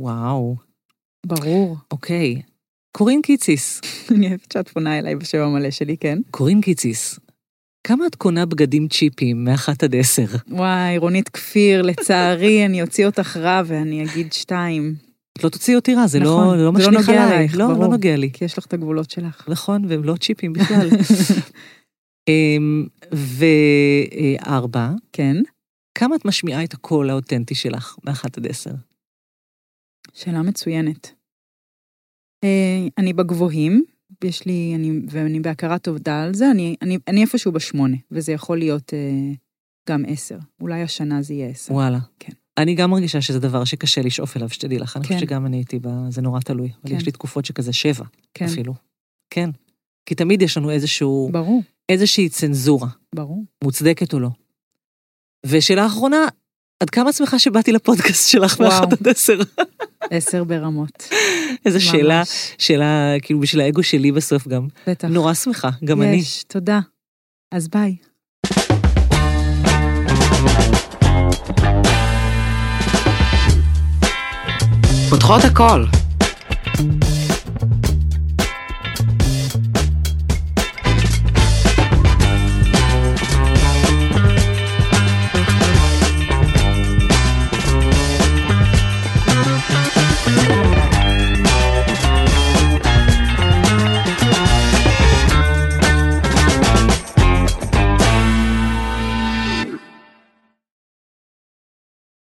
וואו, ברור. אוקיי. קורין קיציס, אני אוהבת שאת פונה אליי בשם המלא שלי, כן? קורין קיציס, כמה את קונה בגדים צ'יפים מאחת עד עשר? וואי, רונית כפיר, לצערי, אני אוציא אותך רע ואני אגיד שתיים. את לא תוציאי אותי רע, זה נכון, לא, לא לא משליך. עלייך, לא, לא ברור. נוגע לי. כי יש לך את הגבולות שלך. נכון, והם לא צ'יפים בכלל. אמ, וארבע, כן? כמה את משמיעה את הקול האותנטי שלך מאחת עד עשר? שאלה מצוינת. אה, אני בגבוהים, יש לי, אני, ואני בהכרת תודה על זה, אני, אני, אני איפשהו בשמונה, וזה יכול להיות אה, גם עשר. אולי השנה זה יהיה עשר. וואלה. כן. אני גם מרגישה שזה דבר שקשה לשאוף אליו, שתדעי לך. אני כן. חושבת שגם אני הייתי ב... זה נורא תלוי. אבל כן. יש לי תקופות שכזה שבע, כן, אפילו. כן. כי תמיד יש לנו איזשהו, ברור, איזושהי צנזורה, ברור. מוצדקת או לא. ושאלה אחרונה, עד כמה שמחה שבאתי לפודקאסט שלך. מאחת עד עשר? עשר ברמות. איזו שאלה, ממש. שאלה, כאילו בשביל האגו שלי בסוף גם. בטח. נורא שמחה, גם אני. יש, תודה. אז ביי. פותחות הכל.